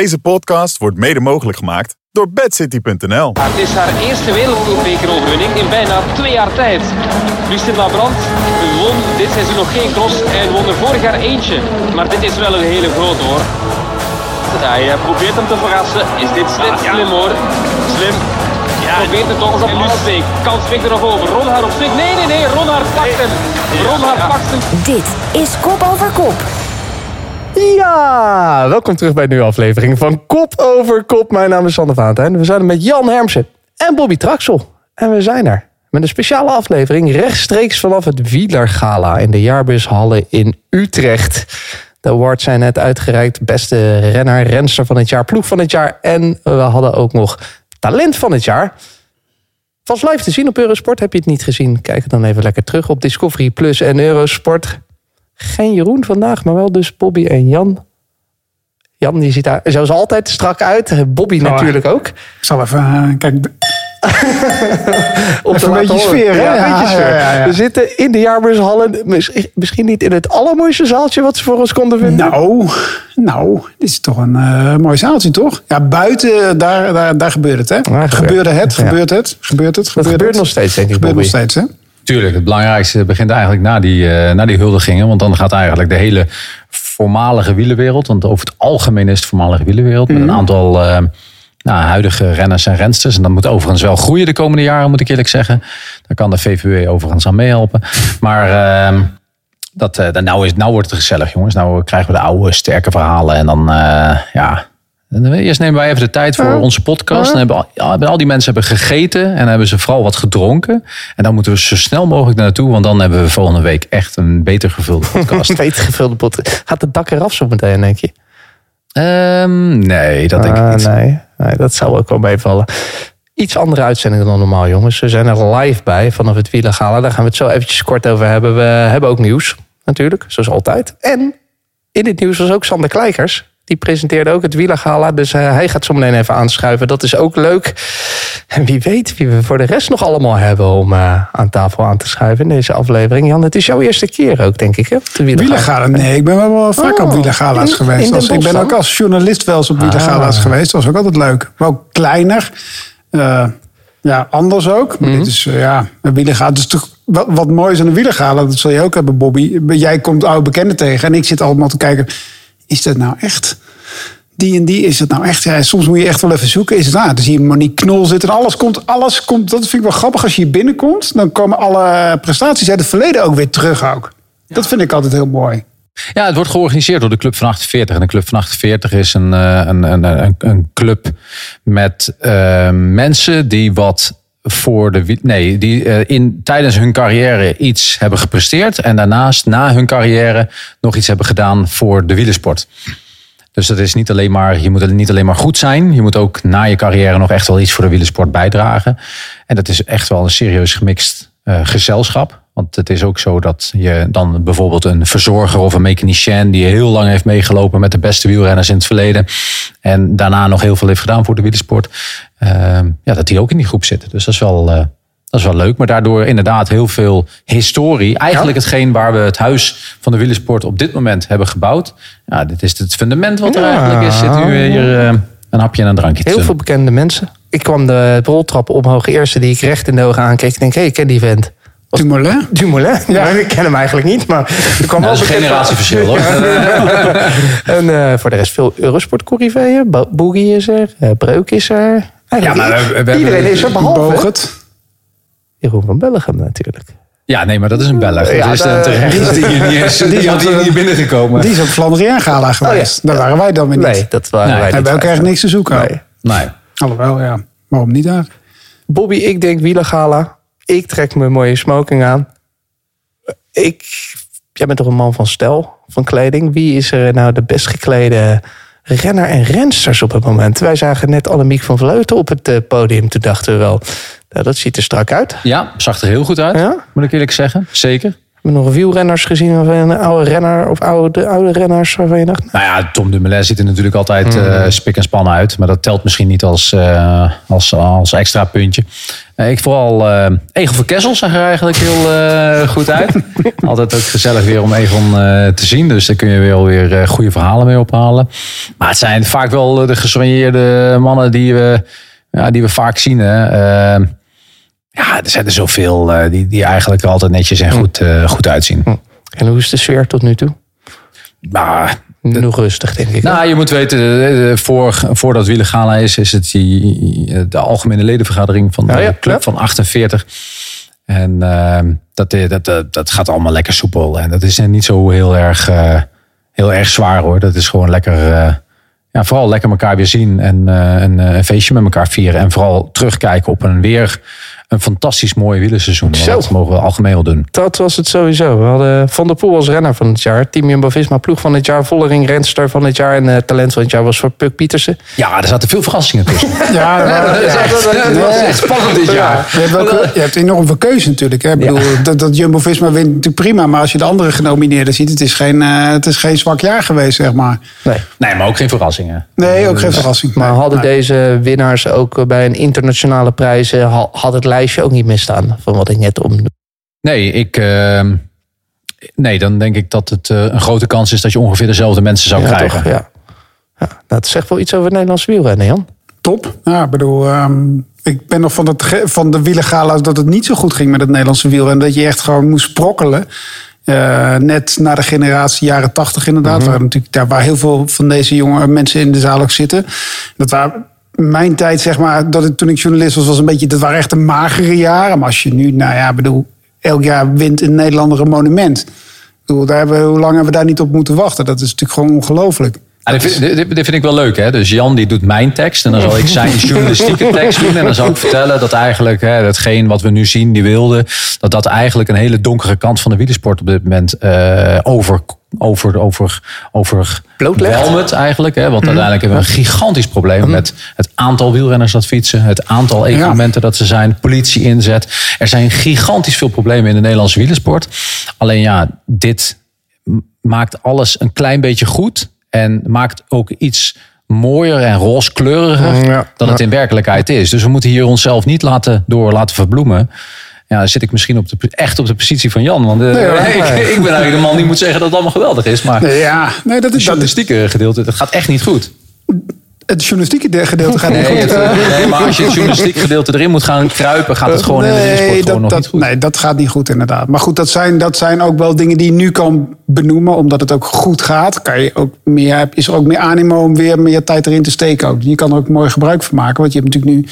Deze podcast wordt mede mogelijk gemaakt door bedcity.nl. Het is haar eerste wereldbekeroverwinning in bijna twee jaar tijd. Christine Labrand won dit seizoen nog geen cross en won er vorig jaar eentje. Maar dit is wel een hele grote hoor. Ja, je probeert hem te verrassen. Is dit slim? Slim hoor. Slim. Probeert het toch eens op Lusbeek. Kans Beek er nog over. Ronhaar op Beek. Nee, nee, nee. Ronhaar pakt hem. Ronhaar pakt hem. Dit is Kop Over Kop. Ja, welkom terug bij een nieuwe aflevering van Kop Over Kop. Mijn naam is Sander Vaantijn. We zijn er met Jan Hermsen en Bobby Traxel. En we zijn er met een speciale aflevering rechtstreeks vanaf het Wielergala in de jaarbushallen in Utrecht. De awards zijn net uitgereikt. Beste renner, renster van het jaar, ploeg van het jaar. En we hadden ook nog talent van het jaar. Vast live te zien op Eurosport. Heb je het niet gezien? Kijk het dan even lekker terug op Discovery Plus en Eurosport. Geen Jeroen vandaag, maar wel dus Bobby en Jan. Jan die ziet daar zoals altijd strak uit. Bobby Oh, natuurlijk ook. Ik zal even eh, kijken. Om Even een beetje sfeer, hè? Ja, een Ja, beetje sfeer. ja, ja, ja. We zitten in de jaarbeurshallen. Misschien- niet in het allermooiste zaaltje wat ze voor ons konden vinden. Nou, nou, dit is toch een eh, mooi zaaltje, toch? Ja, buiten, daar, daar, daar gebeurt het, hè? gebeurt- gebeurde het, gebeurt het, gebeurt het, dat gebeurt gebeurt het. nog steeds, denk ik, Gebeurt nog steeds, hè? Tuurlijk, het belangrijkste begint eigenlijk na die, eh, na die huldigingen. Want dan gaat eigenlijk de hele voormalige wielerwereld. Want over het algemeen is het voormalige wielerwereld. Met een aantal eh, nou, huidige renners en rensters. En dat moet overigens wel groeien de komende jaren, moet ik eerlijk zeggen. Daar kan de VVW overigens aan meehelpen. Maar ehm, dat, nou, is, nou wordt het gezellig, jongens. Nou krijgen we de oude, sterke verhalen. En dan, ja... Eerst nemen wij even de tijd voor onze podcast. Dan hebben al, al die mensen hebben gegeten en hebben ze vooral wat gedronken. En dan moeten we zo snel mogelijk naartoe, want dan hebben we volgende week echt een beter gevulde podcast. Beter gevulde pot. Gaat het dak eraf zo meteen, denk je? Ehm, nee, dat denk ik Ah, niet. Nee, nee, dat zou ook wel meevallen. Iets andere uitzendingen dan normaal, jongens. We zijn er live bij vanaf het Wielergala. Daar gaan we het zo eventjes kort over hebben. We hebben ook nieuws, natuurlijk, zoals altijd. En in dit nieuws was ook Sander Kleikers. Die presenteerde ook het Wielergala. Dus eh, hij gaat zo meteen even aanschuiven. Dat is ook leuk. En wie weet wie we voor de rest nog allemaal hebben om eh, aan tafel aan te schuiven in deze aflevering. Jan, het is jouw eerste keer ook, denk ik, hè? de Wielergala. Nee, ik ben wel, wel vaak Oh, op wielergala's in- geweest. in Als- ik ben ook als journalist wel eens op wielergala's Ah. geweest. Dat was ook altijd leuk. Maar ook kleiner. Eh, ja, anders ook. Maar Mhm. dit is, eh, ja, een wielergala. Het is toch wat, wat mooi is aan een wielergala. Dat zul je ook hebben, Bobby. Jij komt oude bekenden tegen. En ik zit allemaal te kijken. Is dat nou echt... Die en die is het nou echt. Ja, soms moet je echt wel even zoeken. Is het nou? Dan zie je Monique Knol zitten. En alles komt, alles komt. Dat vind ik wel grappig. Als je hier binnenkomt, dan komen alle prestaties uit het verleden ook weer terug. Ook. Dat vind ik altijd heel mooi. Ja, het wordt georganiseerd door de Club van 48. En de Club van 48 is een, eh, een, een, een, een club met eh, mensen die wat voor de. Nee, die eh, in, tijdens hun carrière iets hebben gepresteerd. En daarnaast, na hun carrière, nog iets hebben gedaan voor de wielersport. Dus dat is niet alleen maar, je moet niet alleen maar goed zijn. Je moet ook na je carrière nog echt wel iets voor de wielersport bijdragen. En dat is echt wel een serieus gemixt eh, gezelschap. Want het is ook zo dat je dan bijvoorbeeld een verzorger of een mechanicien... die heel lang heeft meegelopen met de beste wielrenners in het verleden... en daarna nog heel veel heeft gedaan voor de wielersport... eh, ja, dat die ook in die groep zitten. Dus dat is wel... eh, dat is wel leuk, maar daardoor inderdaad heel veel historie. Eigenlijk hetgeen waar we het huis van de wielersport op dit moment hebben gebouwd. Ja, dit is het fundament wat er Ja. eigenlijk is. Zit u hier eh, een hapje en een drankje te Heel veel bekende mensen. Ik kwam de roltrappen omhoog. Eerste die ik recht in de ogen aankeek. Ik denk, hé, hey, ik ken die vent. Dumoulin. Dumoulin. Ja. ik ken hem eigenlijk niet, maar er kwam Nou, wel dat is een generatieverschil hoor. En eh, voor de rest veel Eurosport corriveeën. Bo- Boogie is er, Breuk is er. Eigenlijk maar we- iedereen is er, behalve Bogert. Jeroen van Bellegem natuurlijk. Ja, nee, maar dat is een Belg. Ja, dat is een terecht die is. Die, Die had had, hier niet binnengekomen. Die is op Flandriaan Gala geweest. Daar waren wij dan weer niet. Nee, dat waren Nee, wij Hebben we ook echt niks te zoeken. Nee. Nee. Alhoewel, ja. Waarom niet daar? Bobby, ik denk wielergala. Ik trek mijn mooie smoking aan. Ik, jij bent toch een man van stijl, van kleding. Wie is er nou de best geklede renner en rensters op het moment? Wij zagen net Annemiek van Vleuten op het eh, podium. Toen dachten we wel, nou, dat ziet er strak uit. Ja, zag er heel goed uit. Ja? Moet ik eerlijk zeggen. Zeker. Hebben nog wielrenners gezien? Of een oude renner of oude, oude renners waarvan je dacht... Nou ja, Tom Dumoulin ziet er natuurlijk altijd eh, spik en span uit. Maar dat telt misschien niet als, eh, als, als extra puntje. Eh, ik vooral Egel van Kessel zag er eigenlijk heel goed uit. altijd ook gezellig weer om Egon te zien. Dus daar kun je weer weer goede verhalen mee ophalen. Maar het zijn vaak wel de gesoigneerde mannen die we, ja, die we vaak zien. Hè. Ja, er zijn er zoveel eh, die, die eigenlijk altijd netjes en goed, eh, goed uitzien. En hoe is de sfeer tot nu toe? Maar Nog rustig, denk ik. Nou, je moet weten, voor, voordat Wielergala is, is het die, de algemene ledenvergadering van de Ja, ja, club ja. van 48. En ehm, dat, eh, dat, dat, dat gaat allemaal lekker soepel. En dat is niet zo heel erg, heel erg zwaar hoor. Dat is gewoon lekker, eh, ja, vooral lekker elkaar weer zien en eh, een, eh, een feestje met elkaar vieren. En vooral terugkijken op een weer een fantastisch mooi wielerseizoen. Dat mogen we algemeen wel doen. Dat was het sowieso. We hadden Van der Poel als renner van het jaar. Team Jumbo-Visma ploeg van het jaar. Vollering renster van het jaar. En eh, talent van het jaar was voor Puk Pietersen. Ja, er zaten veel verrassingen tussen. Ja, Dat is echt, dat was echt spannend dit jaar. Je hebt, wel, je hebt enorm veel keuze natuurlijk. Hè? Ik bedoel, dat, dat Jumbo-Visma wint natuurlijk prima. Maar als je de andere genomineerden ziet... het is geen, eh, het is geen zwak jaar geweest, zeg maar. Nee. Nee, maar ook geen verrassingen. Nee, ook geen verrassing. Maar hadden nee. deze winnaars ook bij een internationale prijs... eh, ha- had het lijstje ook niet misstaan van wat ik net omnoemde. Nee, ik, ehm, nee, dan denk ik dat het eh, een grote kans is dat je ongeveer dezelfde mensen zou Ja, krijgen. toch? Ja. ja. Dat zegt wel iets over het Nederlandse wielrennen, Jan. Top. Ja, ik bedoel, ehm, ik ben nog van, het, van de wielergala's dat het niet zo goed ging met het Nederlandse wielrennen. Dat je echt gewoon moest sprokkelen. Eh, net na de generatie jaren tachtig inderdaad. waar, natuurlijk, daar, waar heel veel van deze jonge mensen in de zaal ook zitten. Dat waren mijn tijd, zeg maar, dat ik, toen ik journalist was, was een beetje, dat waren echt de magere jaren. Maar als je nu, nou ja, bedoel, elk jaar wint een Nederlander een monument. Ik bedoel, daar hebben hoe lang hebben we daar niet op moeten wachten? Dat is natuurlijk gewoon ongelooflijk. Dit, vind- dit, dit vind ik wel leuk. Hè? Dus Jan die doet mijn tekst. En dan zal ik zijn journalistieke tekst doen. En dan zal ik vertellen dat eigenlijk hè, datgene wat we nu zien, die wilde. Dat dat eigenlijk een hele donkere kant van de wielersport op dit moment eh, over, over, over, over welmet eigenlijk. Hè? Want uiteindelijk hebben we een gigantisch probleem met het aantal wielrenners dat fietsen. Het aantal evenementen dat ze zijn. Politie inzet. Er zijn gigantisch veel problemen in de Nederlandse wielersport. Alleen ja, dit maakt alles een klein beetje goed. En maakt ook iets mooier en rooskleuriger Ja, dan het in werkelijkheid is. Dus we moeten hier onszelf niet laten, door laten verbloemen. Ja, dan zit ik misschien op de, echt op de positie van Jan. Want eh, hoor. ik, ik ben eigenlijk de man die moet zeggen dat het allemaal geweldig is. Maar Nee, ja, nee, dat het is, dat is, journalistieke gedeelte, dat gaat echt niet goed. Het journalistieke gedeelte gaat niet Nee, goed. het- nee, maar als je het journalistieke gedeelte erin moet gaan kruipen, gaat het gewoon in de dat, nog dat, niet goed. nee, dat gaat niet goed inderdaad. Maar goed, dat zijn, dat zijn ook wel dingen die je nu kan benoemen. Omdat het ook goed gaat. Kan je ook meer, is er ook meer animo om weer meer tijd erin te steken. Ook. Je kan er ook mooi gebruik van maken. Want je hebt natuurlijk nu...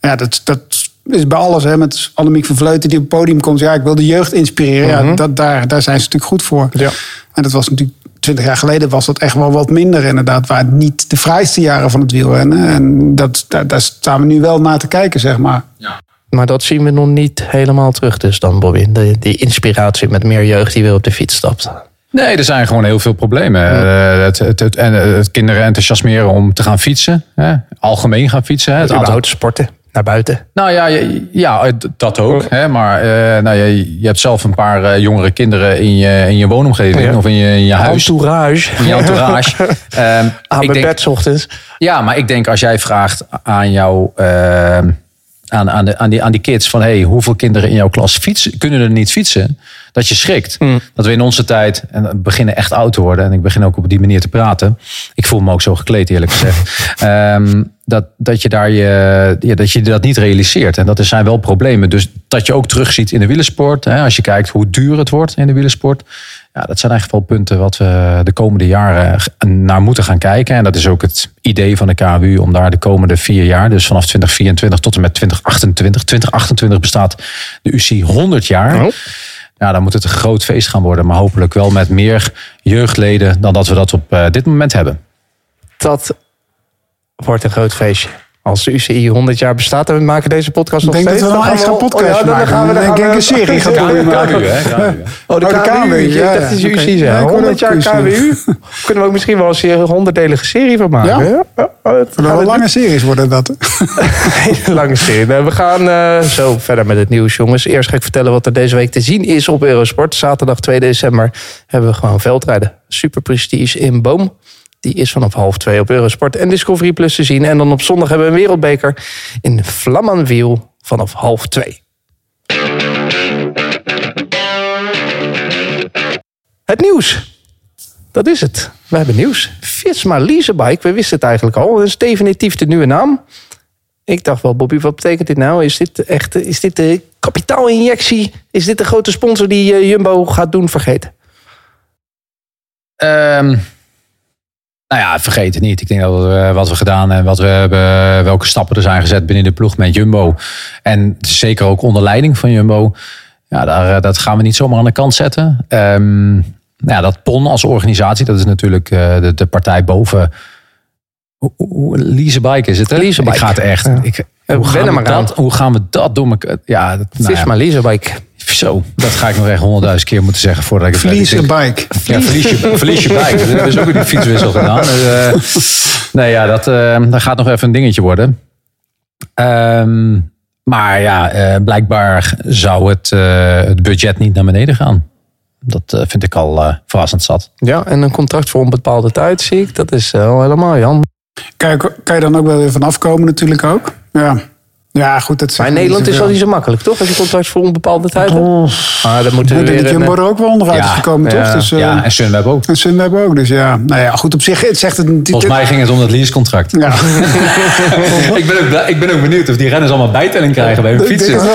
Ja, dat, dat is bij alles. Hè, met Annemiek van Vleuten die op het podium komt. Ja, ik wil de jeugd inspireren. Ja, dat, daar, daar zijn ze natuurlijk goed voor. Ja. En dat was natuurlijk... Twintig jaar geleden was dat echt wel wat minder inderdaad. Waar het niet de vrijste jaren van het wielrennen. En dat, daar, daar staan we nu wel naar te kijken, zeg maar. Maar dat zien we nog niet helemaal terug dus dan, Bobby. De, die inspiratie met meer jeugd die weer op de fiets stapt. Nee, er zijn gewoon heel veel problemen. Eh, het, het, het, en het kinderen enthousiasmeren om te gaan fietsen. Hè? Algemeen gaan fietsen. Hè? Het aantal- sporten, naar buiten. Nou ja, ja, dat ook. Hè? Maar eh, nou ja, je hebt zelf een paar eh, jongere kinderen in je, in je woonomgeving Ja. of in je, in je huis. Entourage. In je entourage. Ehm, Aan ik mijn denk, bed 's ochtends. ja, maar ik denk als jij vraagt aan jou, ehm, aan, aan, de, aan, die, aan die kids van hey, hoeveel kinderen in jouw klas fietsen, kunnen er niet fietsen, dat je schrikt. Dat we in onze tijd, en we beginnen echt oud te worden, en ik begin ook op die manier te praten. Ik voel me ook zo gekleed, eerlijk gezegd. Ehm, dat, dat, je daar je, ja, dat je dat niet realiseert. En dat er zijn wel problemen. Dus dat je ook terugziet in de wielersport. Hè, als je kijkt hoe duur het wordt in de wielersport. Ja, dat zijn echt wel punten wat we de komende jaren naar moeten gaan kijken. En dat is ook het idee van de KWU om daar de komende vier jaar, dus vanaf 2024 tot en met 2028. 2028 bestaat de UC 100 jaar. Oh. Ja, dan moet het een groot feest gaan worden. Maar hopelijk wel met meer jeugdleden dan dat we dat op eh, dit moment hebben. Dat wordt een groot feestje. Als de UCI 100 jaar bestaat en we maken deze podcast Ik nog denk dat steeds... we dan een extra podcast oh, ja, maken. gaan we, Dan denk ik een serie gaan? KU. Oh, de Oh, KWU. Ik ja, dat is ja, UC oké. zijn. Ja, ik hoorde 100 jaar. KWU. Kunnen we ook misschien wel een honderddelige serie van maken. Ja? Oh, lange series worden dat. doen. Lange serie. Nou, we gaan eh, zo verder met het nieuws, jongens. Eerst ga ik vertellen wat er deze week te zien is op Eurosport. Zaterdag 2 december hebben we gewoon veldrijden. Super Prestige in Boom. Die is vanaf half twee op Eurosport en Discovery Plus te zien. En dan op zondag hebben we een wereldbeker in Flamanville vanaf half twee. Het nieuws. Dat is het. We hebben nieuws. Fitzma Leasebike, we wisten het eigenlijk al. Dat is definitief de nieuwe naam. Ik dacht wel, Bobby, wat betekent dit nou? Is dit echt is dit de kapitaalinjectie? Is dit de grote sponsor die eh, Jumbo gaat doen vergeten? Ehm, nou ja, vergeet het niet. Ik denk dat we, wat we gedaan en wat we hebben, welke stappen er zijn gezet binnen de ploeg met Jumbo. En zeker ook onder leiding van Jumbo. Ja, daar, eh, dat gaan we niet zomaar aan de kant zetten. Ehm, nou ja, dat PON als organisatie, dat is natuurlijk eh, de, de partij boven. Hoe- hoe- Leasebike is het, hè? Leasebike. Ik ga het echt. Ja. Ik, Eh, hoe, gaan we dat, hoe gaan we dat doen? Ja, dat, nou ja, Fitzma Leasebike. Zo, dat ga ik nog echt honderdduizend keer moeten zeggen voordat ik. Verlies een denk- bike. ja, verlies je, verlies je bike. We hebben dus ook die fietswissel gedaan. Dus, eh, nee, ja, dat, eh, dat gaat nog even een dingetje worden. Ehm, maar ja, eh, blijkbaar zou het, eh, het budget niet naar beneden gaan. Dat vind ik al eh, verrassend zat. Ja, en een contract voor onbepaalde tijd zie ik. Dat is wel helemaal Jan. Kan je, kan je dan ook wel weer vanaf komen natuurlijk ook. Ja, ja goed. Dat Maar in Nederland is dat niet zo makkelijk, toch? Als je contract voor onbepaalde tijd hebt. Oh, Maar dan moeten we ik denk weer... dat een, Jumbo er ook wel onderuit Ja, is gekomen, ja, toch? Dus, eh, ja, en Sunweb ook. En Sunweb ook. Dus ja, nou ja, goed op zich het zegt het. Volgens mij ging het om dat leasecontract. Ja, ik, ben ook, ik ben ook benieuwd of die renners allemaal bijtelling krijgen bij hun ik fietsen.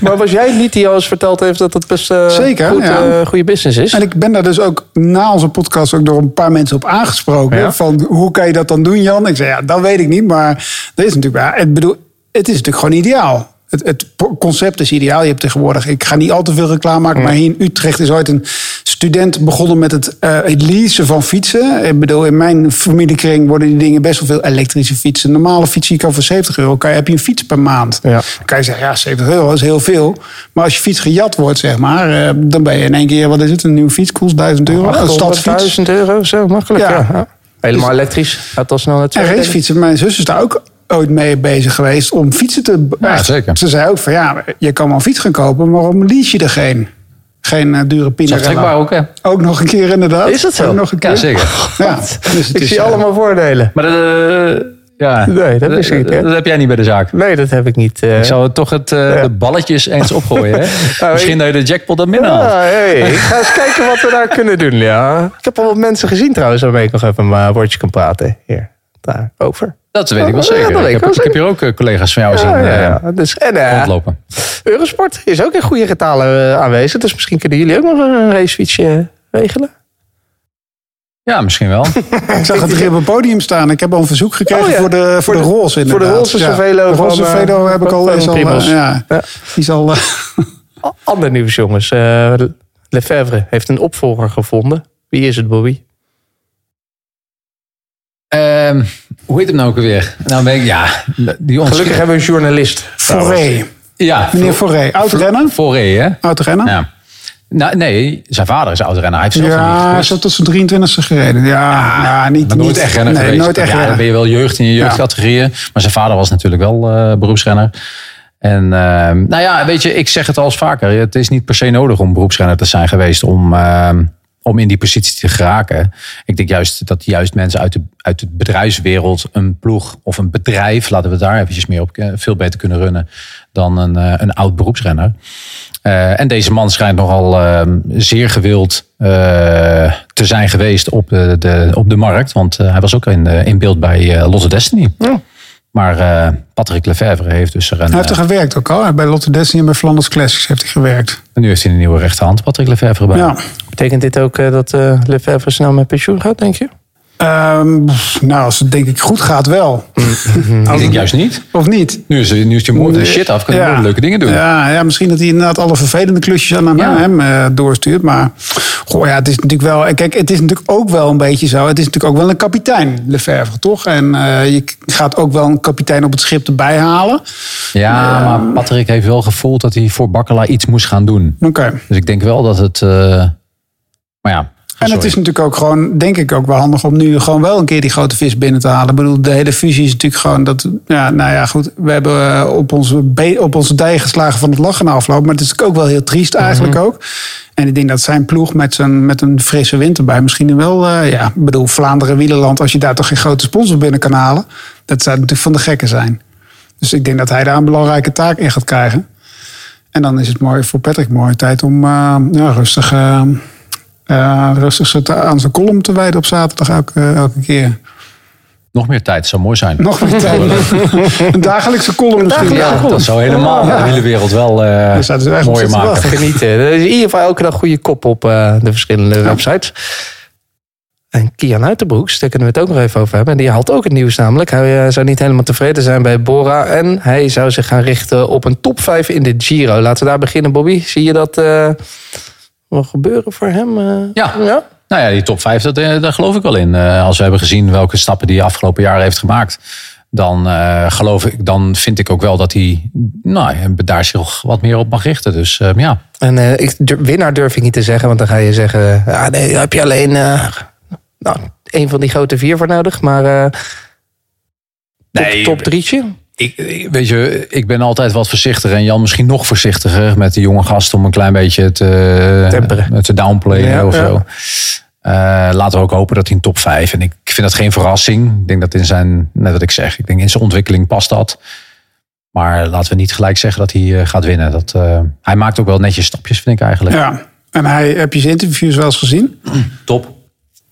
Maar was jij niet die al eens verteld heeft dat het best eh, Zeker, goed, ja. eh, goede business is? En ik ben daar dus ook na onze podcast ook door een paar mensen op aangesproken. Ja. Van hoe kan je dat dan doen, Jan? Ik zei ja, dat weet ik niet. Maar dat is natuurlijk, ja, het, bedoel, het is natuurlijk gewoon ideaal. Het, het concept is ideaal. Je hebt tegenwoordig, ik ga niet al te veel reclame maken, maar hier in Utrecht is ooit een student begonnen met het, eh, het leasen van fietsen. Ik bedoel, in mijn familiekring worden die dingen best wel veel elektrische fietsen. Een normale fiets die kan voor 70 euro, kan heb je een fiets per maand. Ja. Dan kan je zeggen, ja, 70 euro is heel veel. Maar als je fiets gejat wordt, zeg maar, eh, dan ben je in één keer, wat is het, een nieuwe fiets kost 1000 euro. Een stadsfiets. 1000 euro, zo makkelijk. Ja. Helemaal elektrisch. Gaat al snel naar En racefietsen, mijn zus is daar ook ooit mee bezig geweest om fietsen te... Ja, zeker. Ze zei ook van, ja, je kan wel een fiets gaan kopen, maar waarom lease je er geen? Geen eh, dure Pinarello. Zelftrekbaar ook, hè? Ook nog een keer inderdaad. Is dat zo? Ook nog een keer. Ja, zeker. Ja, dus het Ik is, zie eh, allemaal voordelen. Maar dat, eh, ja, Nee, dat ik niet, hè? Dat heb jij niet bij de zaak. Nee, dat heb ik niet. eh. Ik zou toch het, eh, Ja. de balletjes eens opgooien. Hè? Nou, Misschien ik- dat je de jackpot dan minder haalt. Ja, hey, ik ga eens kijken wat we daar kunnen doen. Ja. Ik heb al wat mensen gezien trouwens waarmee ik nog even een woordje kan praten. Hier, daarover. Dat weet ik wel Ja, zeker. dat ik, ik heb, wel ik heb zeker. hier ook eh, collega's van jou Ja, zien ja, eh, ja. Dus, en eh, rondlopen. Eurosport is ook in goede getalen aanwezig. Dus misschien kunnen jullie ook nog een racefietsje regelen. Ja, misschien wel. Ik zag het hier op het podium staan. Ik heb al een verzoek gekregen Oh ja. voor de, voor Voor de, de- roze voor de inderdaad. roze Ja. Cervelo De roze Cervelo heb ik al eens al... Ja, Ja. die zal... eh, Ander nieuws, jongens. Eh Lefebvre heeft een opvolger gevonden. Wie is het, Bobby? Ehm, hoe heet hem nou ook alweer? Nou, ben ik, ja, die ons. Gelukkig hebben we een journalist. Foré. Ja, Meneer Foré. Oud-renner? Foré, hè? Oud-renner? Ja. Nou, nee, zijn vader is oud-renner. Hij heeft zelf Ja, hij is tot zijn 23e gereden. Ja, ja, niet, Maar nooit niet, echt renner nee, geweest. nooit echt ja, dan renner. ben je wel jeugd in je jeugdcategorieën. Maar zijn vader was natuurlijk wel eh, beroepsrenner. En ehm, nou ja, weet je, ik zeg het al eens vaker. Het is niet per se nodig om beroepsrenner te zijn geweest om, ehm, om in die positie te geraken. Ik denk juist dat juist mensen uit de, uit de bedrijfswereld een ploeg of een bedrijf, laten we daar eventjes meer op, eh, veel beter kunnen runnen dan een, eh, een oud beroepsrenner. Eh, en deze man schijnt nogal ehm, zeer gewild te zijn geweest op de, de, op de markt. Want hij was ook in, in beeld bij Lotte Destiny. Maar eh, Patrick Lefevre heeft dus er een... Hij heeft er gewerkt ook al. Bij Lotte Destiny en bij Flanders Classics heeft hij gewerkt. en nu heeft hij een nieuwe rechterhand, Patrick Lefevre bij. Ja. Betekent dit ook eh, dat eh Lefebvre snel met pensioen gaat, denk je? Ehm, nou, als het denk ik goed gaat wel. Ik denk juist niet. Of niet? Nu is, nu is je mooi de shit af. Kan je mooie leuke dingen doen. Ja, ja, misschien dat hij inderdaad alle vervelende klusjes aan Ja. hem eh, doorstuurt. Maar goh, ja, het is natuurlijk wel. Kijk, het is natuurlijk ook wel een beetje zo. Het is natuurlijk ook wel een kapitein, Lefevre, toch? En eh, je gaat ook wel een kapitein op het schip erbij halen. Ja, maar Patrick heeft wel gevoeld dat hij voor Bakkela iets moest gaan doen. Oké. Dus ik denk wel dat het... maar ja, En het is natuurlijk ook gewoon, denk ik, ook wel handig om nu gewoon wel een keer die grote vis binnen te halen. Ik bedoel, de hele fusie is natuurlijk gewoon dat. Ja, nou ja, goed. We hebben eh, op onze, op onze dij geslagen van het lachen na afloop. Maar het is ook wel heel triest eigenlijk ook. En ik denk dat zijn ploeg met, zijn, met een frisse wind erbij misschien wel. eh, ja, ik bedoel, Vlaanderen, Wielerland, als je daar toch geen grote sponsor binnen kan halen. Dat zou natuurlijk van de gekken zijn. Dus ik denk dat hij daar een belangrijke taak in gaat krijgen. En dan is het mooi voor Patrick mooi tijd om eh, ja, rustig, rustig zit aan zijn column te wijden op zaterdag elke, elke keer. Nog meer tijd zou mooi zijn. Nog meer tijd. een dagelijkse column misschien. Ja, dat zou helemaal de hele wereld wel eh Dat zouden ze echt mooier ontzettend maken. wel. Genieten. Er is in ieder geval elke dag goede kop op eh, de verschillende websites. En Kian Uiterbroeks, daar kunnen we het ook nog even over hebben. En die haalt ook het nieuws namelijk. Hij eh, zou niet helemaal tevreden zijn bij Bora. En hij zou zich gaan richten op een top 5 in de Giro. Laten we daar beginnen, Bobby. Zie je dat eh wel gebeuren voor hem? eh? Ja. ja. Nou ja, die top 5, dat, eh, daar geloof ik wel in. Eh, als we hebben gezien welke stappen die afgelopen jaren heeft gemaakt. Dan, eh, geloof ik, dan vind ik ook wel dat hij nou, daar zich wat meer op mag richten. Dus eh, ja, En eh, ik, winnaar durf ik niet te zeggen, want dan ga je zeggen: ja, nee, daar heb je alleen eh, nou, een van die grote vier voor nodig. Maar eh top, Nee, top drietje. Ik, ik- weet je, ik ben altijd wat voorzichtiger. En Jan misschien nog voorzichtiger met de jonge gasten om een klein beetje te, Temperen. te downplayen Ja, of ja. zo. Eh, laten we ook hopen dat hij een top 5. En ik vind dat geen verrassing. Ik denk dat in zijn, net wat ik zeg, ik denk in zijn ontwikkeling past dat. Maar laten we niet gelijk zeggen dat hij eh, gaat winnen. Dat, eh, hij maakt ook wel netjes stapjes, vind ik eigenlijk. Ja. En hij, heb je zijn interviews wel eens gezien? Top.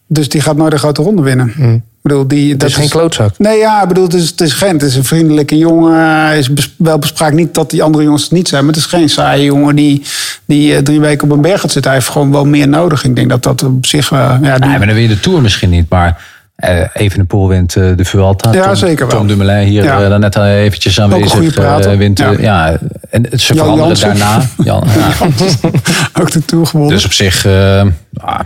Dus die gaat nooit een grote ronde winnen. Ik bedoel, die, Dat is geen klootzak. Nee, ja, ik bedoel, het is, het is geen. Het is een vriendelijke jongen. Hij is bes- wel bespraakt niet dat die andere jongens het niet zijn. Maar het is geen saaie jongen die, die eh, drie weken op een berg gaat zitten. Hij heeft gewoon wel meer nodig. Ik denk dat dat op zich. eh, ja, die- Nee, maar dan win je de Tour misschien niet. Maar eh even de Poel wint eh, de Vuelta. Ja, Tom, zeker wel. Tom Dumoulin hier Ja. eh, dan net eh, eventjes aanwezig. eh, wint, eh, Ja. ja. En het- ze Jan veranderen daarna. Jan, ja. ook de Tour gewonnen. Dus op zich... eh, ah,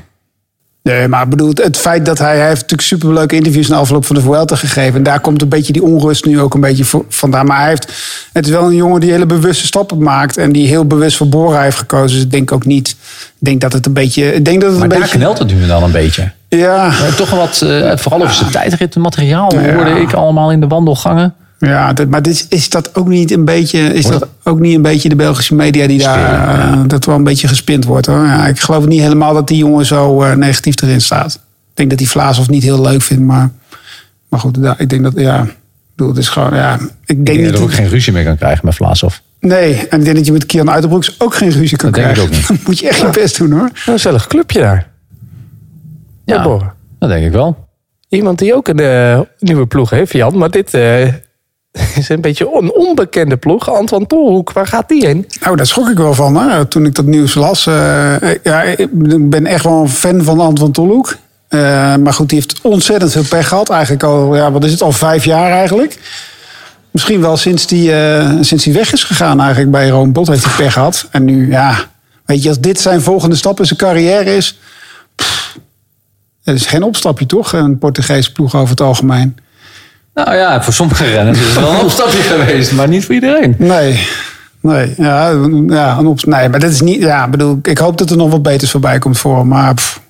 Nee, maar ik bedoel, het- feit dat hij, hij heeft natuurlijk superleuke interviews na afloop van de Vuelta gegeven. En daar komt een beetje die onrust nu ook een beetje vandaan. Maar hij heeft, het is wel een jongen die hele bewuste stappen maakt. En die heel bewust voor Bora heeft gekozen. Dus ik denk ook niet, ik denk dat het een beetje... Ik denk dat het maar een daar beetje... knelt het nu dan een beetje. Ja, toch wel wat, eh, vooral over zijn tijdrit materiaal Ja. hoorde ik allemaal in de wandelgangen. Ja maar dit, is- is dat ook niet een beetje... Is dat ook niet een beetje de Belgische media die daar... Spelen, ja. eh, dat wel een beetje gespind wordt hoor. Ja, ik geloof niet helemaal dat die jongen zo eh, negatief erin staat. Ik denk dat hij Vlaas niet heel leuk vindt. Maar, maar goed, ik denk dat... Ja, ik bedoel, het is gewoon... Ja, ik Ik denk dat niet... er ook geen ruzie meer kan krijgen met Vlaasov. Nee, en ik denk dat je met Kian Uiterbroeks ook geen ruzie kan Dat denk ik krijgen. ook niet. Dan moet je echt je best doen hoor. Een gezellig clubje daar. Ja, Ja. Dat denk ik wel. Iemand die ook een eh, nieuwe ploeg heeft, Jan. Maar dit eh, is een beetje een onbekende ploeg. Antoine Tolhoek, waar gaat die heen? Nou, daar schrok ik wel van toen ik dat nieuws las. Eh, ja, ik ben echt wel een fan van Anton Tolhoek. Eh, maar goed, die heeft ontzettend veel pech gehad. Eigenlijk al, ja, wat is het, al vijf jaar eigenlijk. Misschien wel sinds die, eh, sinds weg is gegaan eigenlijk bij Rome heeft hij pech gehad. En nu, ja, weet je, als dit zijn volgende stap in zijn carrière is... het is geen opstapje toch, een Portugese ploeg over het algemeen. Nou ja, voor sommige renners is het wel een opstapje geweest, maar niet voor iedereen. Nee, nee, ja, ja een op, nee, maar dat is niet. Ja, ik bedoel, ik hoop dat er nog wat beters voorbij komt voor hem. Maar pff,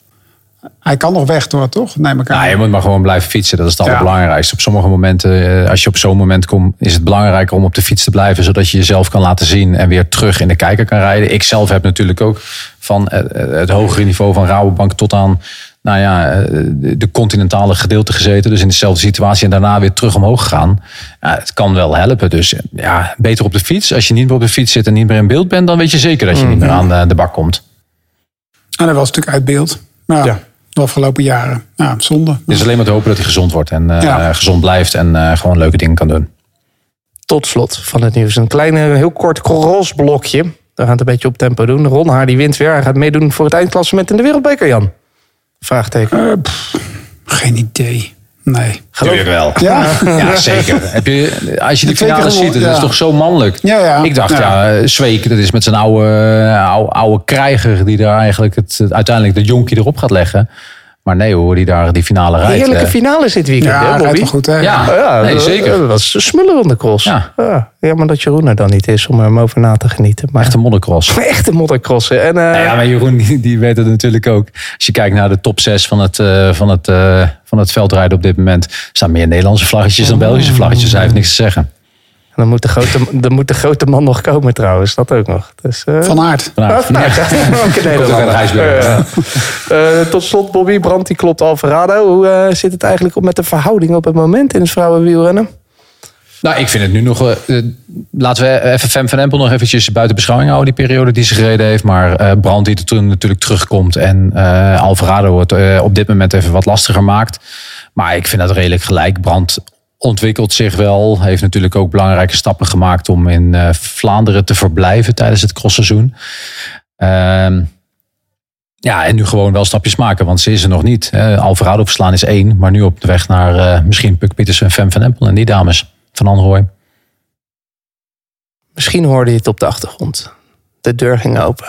hij kan nog weg, door, toch? Neem ik aan. Nou, je moet maar gewoon blijven fietsen. Dat is het Ja. allerbelangrijkste. Op sommige momenten, eh, als je op zo'n moment komt, is het belangrijker om op de fiets te blijven, zodat je jezelf kan laten zien en weer terug in de kijker kan rijden. Ik zelf heb natuurlijk ook van eh, eh, het hogere niveau van Rabobank tot aan nou ja, eh, de continentale gedeelte gezeten. Dus in dezelfde situatie en daarna weer terug omhoog gegaan. Ja, het kan wel helpen. Dus eh, ja, beter op de fiets. Als je niet meer op de fiets zit en niet meer in beeld bent, dan weet je zeker dat je niet meer aan de, de bak komt. En hij was natuurlijk uit beeld. Ja, Ja. De afgelopen jaren. Ja, zonde. Het is alleen maar te hopen dat hij gezond wordt en eh, Ja. gezond blijft en eh, gewoon leuke dingen kan doen. Tot slot van het nieuws. Een klein, eh, heel kort crossblokje. We gaan het een beetje op tempo doen. Ron Haar die wint weer. Hij gaat meedoen voor het eindklassement in de Wereldbeker, Jan. Vraagteken. Eh, pff, Geen idee. Nee. Tuurlijk wel. Ja? Ja, zeker. Heb je, als je keer finale ziet, dat is toch zo mannelijk. Ja, ja. Ik dacht, ja, Ja. Zweek, dat is met zijn oude, eh, oude, oude krijger die daar eigenlijk het, het- uiteindelijk de jonkie erop gaat leggen. Maar nee hoor, die daar die finale rijdt. Heerlijke eh. finale dit weekend, Ja, hè, rijdt Bobby? wel goed, hè? Ja, Oh ja, nee, dat- zeker. Dat was een smullerende cross. Ja. Ja. Jammer dat Jeroen er dan niet is om hem over na te genieten. Maar Echt een moddercross. echte moddercrossen. En, eh, Nou ja, maar Jeroen die, die weet het natuurlijk ook. Als je kijkt naar de top 6 van het, eh, van het, eh, van het veldrijden op dit moment. staan meer Nederlandse vlaggetjes dan Belgische vlaggetjes. Hij heeft niks te zeggen. Dan, moet de grote, dan moet de grote man nog komen trouwens. Dat ook nog. Dus, eh, Van aard. Ja. Eh, tot slot, Bobby Brandt, die klopt Alvarado. Hoe eh, zit het eigenlijk op met de verhouding op het moment in het vrouwenwielrennen? Nou, ik vind het nu nog. laten we even Fem van Empel nog eventjes buiten beschouwing houden, die periode die ze gereden heeft. Maar eh Brandt die er toen natuurlijk terugkomt. En eh, Alvarado het eh, op dit moment even wat lastiger maakt. Maar ik vind dat redelijk gelijk. Brandt ontwikkelt zich wel. Heeft natuurlijk ook belangrijke stappen gemaakt om in eh, Vlaanderen te verblijven tijdens het crossseizoen. Ehm ja, en nu gewoon wel stapjes maken, want ze is er nog niet. Hè. Alvarado verslaan is één, maar nu op de weg naar eh, misschien Puk Pietersen en Fem van Empel en die dames van Anrooy. Misschien hoorde je het op de achtergrond. De deur ging open.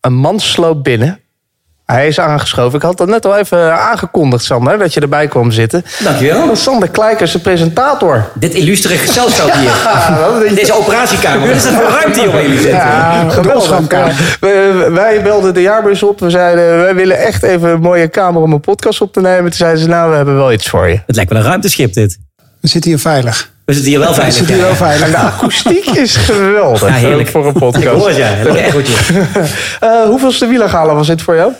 Een man sloop binnen. Hij is aangeschoven. Ik had dat net al even aangekondigd, Sander, dat je erbij kwam zitten. Dankjewel. Sander Kleikers, de presentator. Dit illustere gezelschap hier. is- Deze operatiekamer. Wat is dat voor ruimte hier waar jullie zitten? Ja, geweldig. We- wij belden de jaarbus op. We zeiden, wij willen echt even een mooie kamer om een podcast op te nemen. Toen zeiden ze, nou, we hebben wel iets voor je. Het lijkt wel een ruimteschip dit. We zitten hier veilig. We zitten hier wel We veilig. zitten hier wel veilig. De akoestiek is geweldig Ja, heerlijk. voor een Ik hoor podcast. het, ja. Eh, hoeveelste wielergala was dit voor jou?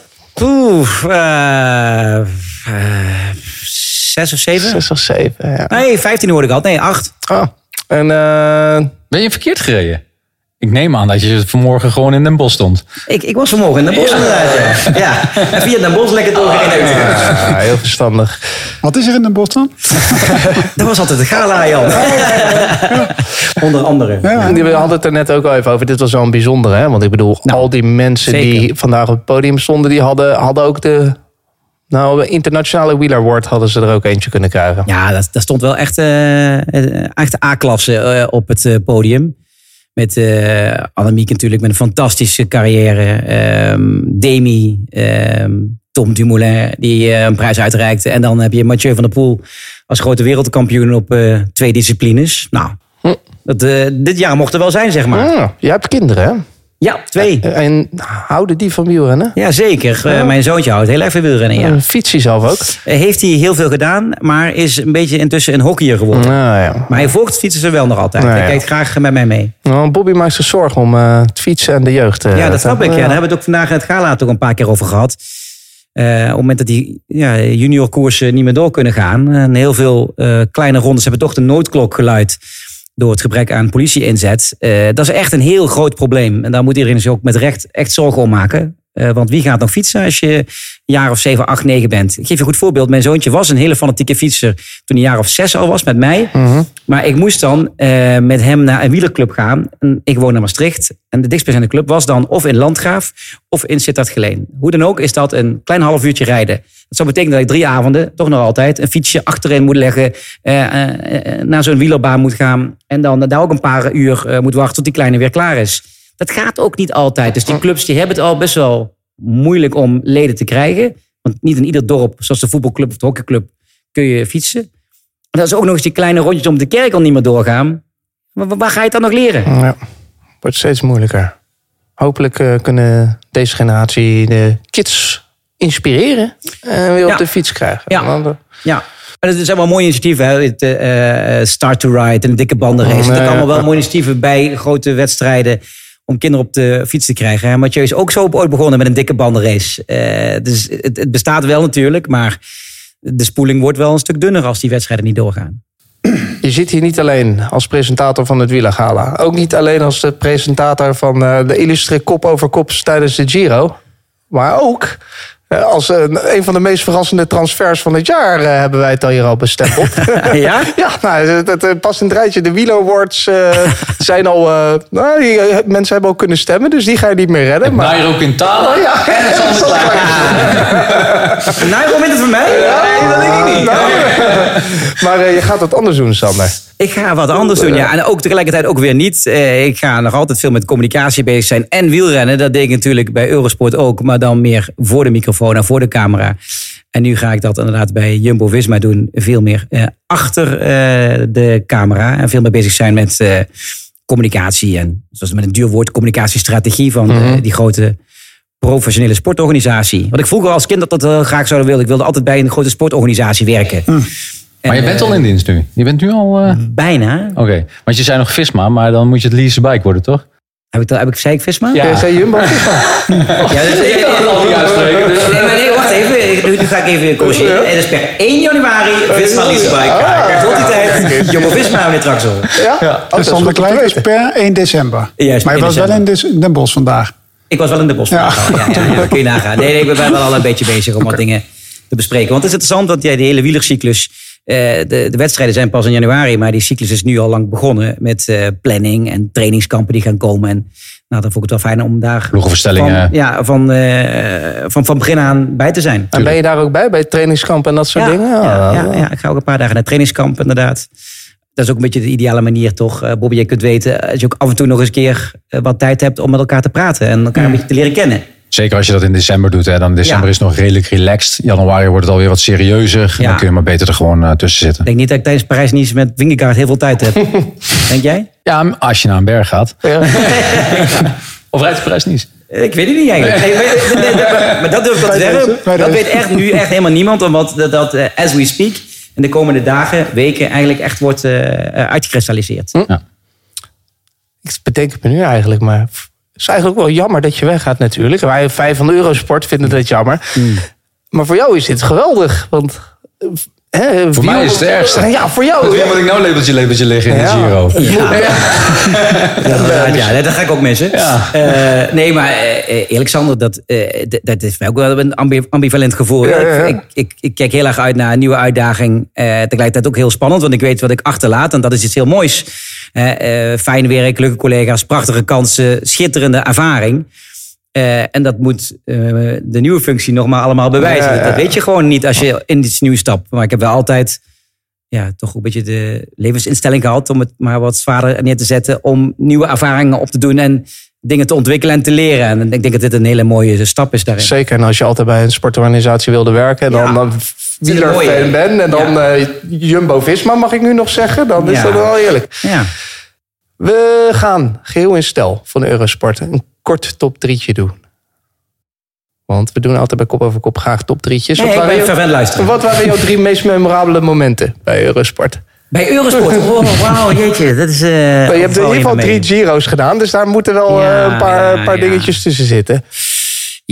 Oeh, eh, eh, zes of zeven? Zes of zeven, ja. Nee, vijftien hoorde ik al. Nee, acht. Ah. En eh, Ben je verkeerd gereden? Ik neem aan dat je vanmorgen gewoon in Den Bosch stond. Ik, ik was vanmorgen in Den Bosch inderdaad. Ja. ja. En via Den Bosch lekker doorgereden. ja, heel verstandig. Wat is er in Den Bosch dan? Dat was altijd de gala, Jan. Onder andere. Ja. We hadden het er net ook al even over. Dit was wel een bijzondere, hè? Want ik bedoel, al die mensen zeker. die vandaag op het podium stonden, die hadden, hadden ook de. Nou, de internationale Wheeler Award hadden ze er ook eentje kunnen krijgen. Ja, dat, dat stond wel echt, eh, echt A-klasse eh, op het podium. Met eh Annemiek natuurlijk met een fantastische carrière. Ehm, Demi, ehm, Tom Dumoulin die eh, een prijs uitreikte. En dan heb je Mathieu van der Poel als grote wereldkampioen op eh, twee disciplines. Nou, dat, eh, dit jaar mocht er wel zijn, zeg maar. Ah, jij hebt kinderen, hè? Ja, twee. En houden die van wielrennen? Ja, zeker. Eh, mijn zoontje houdt heel erg veel wielrennen, ja. Fiets hij zelf ook? Eh, heeft hij heel veel gedaan, maar is een beetje intussen een hockeyer geworden. Nou ja. Maar hij volgt fietsen ze wel nog altijd. Nou hij ja. kijkt graag met mij mee. Nou, Bobby maakt zich zorgen om eh, het fietsen en de jeugd. eh, Ja, dat snap ik. Ja. Daar hebben we het ook vandaag in het gala toch een paar keer over gehad. Eh, op het moment dat die ja, juniorkoersen niet meer door kunnen gaan. En heel veel eh, kleine rondes hebben toch de noodklok geluid. Door het gebrek aan politie-inzet. Eh, dat is echt een heel groot probleem. En daar moet iedereen zich ook met recht echt zorgen om maken. Eh, want wie gaat nog fietsen als je een jaar of 7, 8, 9 bent? Ik geef je een goed voorbeeld. Mijn zoontje was een hele fanatieke fietser toen hij een jaar of 6 al was met mij. Maar ik moest dan eh, met hem naar een wielerclub gaan. En ik woon in Maastricht. En de dichtstbijzijnde club was dan of in Landgraaf of in Sittard-Geleen. Hoe dan ook is dat een klein half uurtje rijden. Dat zou betekenen dat ik drie avonden, toch nog altijd, een fietsje achterin moet leggen. eh, naar zo'n wielerbaan moet gaan. En dan daar ook een paar uur moet wachten tot die kleine weer klaar is. Dat gaat ook niet altijd. Dus die clubs die hebben het al best wel moeilijk om leden te krijgen. Want niet in ieder dorp, zoals de voetbalclub of de hockeyclub, kun je fietsen. En dat is ook nog eens die kleine rondjes om de kerk al niet meer doorgaan. Maar waar- ga je het dan nog leren? Ja, wordt steeds moeilijker. Hopelijk eh, kunnen deze generatie de kids inspireren en weer Ja. op de fiets krijgen. Ja. Eh, Ja. En het zijn wel mooie initiatieven. Hè? Het, eh, eh, Start to Ride en de dikke bandenrace. Oh, Dat zijn allemaal wel ja. mooie initiatieven bij grote wedstrijden. Om kinderen op de fiets te krijgen. En Mathieu is ook zo ooit begonnen met een dikke bandenrace. Eh, dus het, het bestaat wel natuurlijk. Maar de spoeling wordt wel een stuk dunner als die wedstrijden niet doorgaan. Je zit hier niet alleen als presentator van het Wielergala. Ook niet alleen als de presentator van eh, de illustre kop over kop tijdens de Giro. Maar ook eh, als een, een van de meest verrassende transfers van het jaar eh, hebben wij het al hier al bestempeld. Ja? ja, nou, het, het, het past in het rijtje. De Wieler Awards eh, zijn al... eh, nou, die, eh, mensen hebben al kunnen stemmen, dus die ga je niet meer redden. Maar, Nairo Quintana ja, en het Sander. Nou, hoe wint het voor mij? Ja, dat denk ik niet. Maar eh, je gaat wat anders doen, Sander. Ik ga wat anders doen, ja. En ook tegelijkertijd ook weer niet. Eh, ik ga nog altijd veel met communicatie bezig zijn en wielrennen. Dat deed ik natuurlijk bij Eurosport ook, maar dan meer voor de microfoon en voor de camera. En nu ga ik dat inderdaad bij Jumbo-Visma doen. Veel meer eh, achter eh, de camera. En veel meer bezig zijn met eh, communicatie. En zoals met een duur woord, communicatiestrategie van eh, die grote professionele sportorganisatie. Wat ik vroeger als kind dat heel graag zou willen. Ik wilde altijd bij een grote sportorganisatie werken. Maar je En, bent eh, al in dienst nu. Je bent nu al... eh, Bijna. Oké, want je zei nog Visma, maar dan moet je het Lease Bike worden, toch? Heb ik, dat, heb ik, zei ik Visma? Ja. Zei Jumbo? Ja, dus, nee, maar nee, wacht even. Nu, ga ik even corrigeren. Het is per 1 januari Visma Leasebike. Kijk, tot die tijd. Jumbo Visma weer Traxel. Ja? ja. Dus Klein is per 1 december. Maar je 1 was wel in Den Bosch vandaag. Ik was wel in de bos. Ja. Ja, ja, dat kun je nagaan. Nee, nee, ik ben wel al een beetje bezig om wat dingen te bespreken. Want het is interessant, want ja, die hele wielercyclus... eh, de, de wedstrijden zijn pas in januari, maar die cyclus is nu al lang begonnen met eh, planning en trainingskampen die gaan komen. En nou, dan vond ik het wel fijn om daar van, ja, van, eh, van, van begin aan bij te zijn. En ben je daar ook bij, bij het trainingskamp en dat soort ja, dingen? Ja, Ah, ja, ja, ik ga ook een paar dagen naar trainingskamp, inderdaad. Dat is ook een beetje de ideale manier, toch? Eh, Bobby, je kunt weten, als je ook af en toe nog eens een keer eh, wat tijd hebt om met elkaar te praten en elkaar een beetje te leren kennen. Zeker als je dat in december doet. Hè. Dan december Ja. is nog redelijk relaxed. Januari wordt het alweer wat serieuzer. Ja. Dan kun je maar beter er gewoon eh, tussen zitten. Ik denk niet dat ik tijdens Parijs-Nice met Wingegaard heel veel tijd heb. denk jij? Ja, als je naar een berg gaat. Of rijdt de prijs niet. Eh, Ik weet het niet eigenlijk. Nee, maar, nee, nee, maar- maar dat durf ik te zeggen. Dat weet echt nu echt helemaal niemand. Omdat dat, dat eh, as we speak, in de komende dagen, weken eigenlijk echt wordt eh, eh, uitgekristalliseerd. Ik bedenk het me nu eigenlijk, maar het is eigenlijk ook wel jammer dat je weggaat natuurlijk. Wij vijf van de Eurosport vinden dat jammer. Maar voor jou is dit geweldig, want... eh, Hè, Voor mij is het ergste. Ja, voor jou. Moet ik nou labeltje, labeltje liggen in Ja. de Giro? Ja. Ja, ja, dat ga ik ook missen. Eh, nee, maar eh, eerlijk Sander, dat, eh, dat is mij ook wel een ambi- ambivalent gevoel. Ja, ja, ja. Ik, ik, ik kijk heel erg uit naar een nieuwe uitdaging. Eh, tegelijkertijd ook heel spannend, want ik weet wat ik achterlaat. En dat is iets heel moois. Eh, eh, fijn werk, leuke collega's, prachtige kansen, schitterende ervaring. Eh, en dat moet eh, de nieuwe functie nog maar allemaal bewijzen. Ja. Dat weet je gewoon niet als je in iets nieuws stapt. Maar ik heb wel altijd ja, toch een beetje de levensinstelling gehad om het maar wat zwaarder neer te zetten. Om nieuwe ervaringen op te doen en dingen te ontwikkelen en te leren. En ik denk dat dit een hele mooie stap is daarin. Zeker, en als je altijd bij een sportorganisatie wilde werken... en dan, Ja. dan wielerfan ben en dan Ja. eh, Jumbo-Visma mag ik nu nog zeggen... dan is dat wel eerlijk. Ja. We gaan geheel in stijl van Eurosport een kort top drietje doen. Want we doen altijd bij Kop over Kop graag top drietjes. Nee, Wat waren. Wat waren jouw drie meest memorabele momenten bij Eurosport? Bij Eurosport. Oh, wauw, jeetje. Dat is, eh, je hebt in ieder geval drie Giro's gedaan, dus daar moeten wel Ja, eh, een paar, ja, paar ja. dingetjes tussen zitten.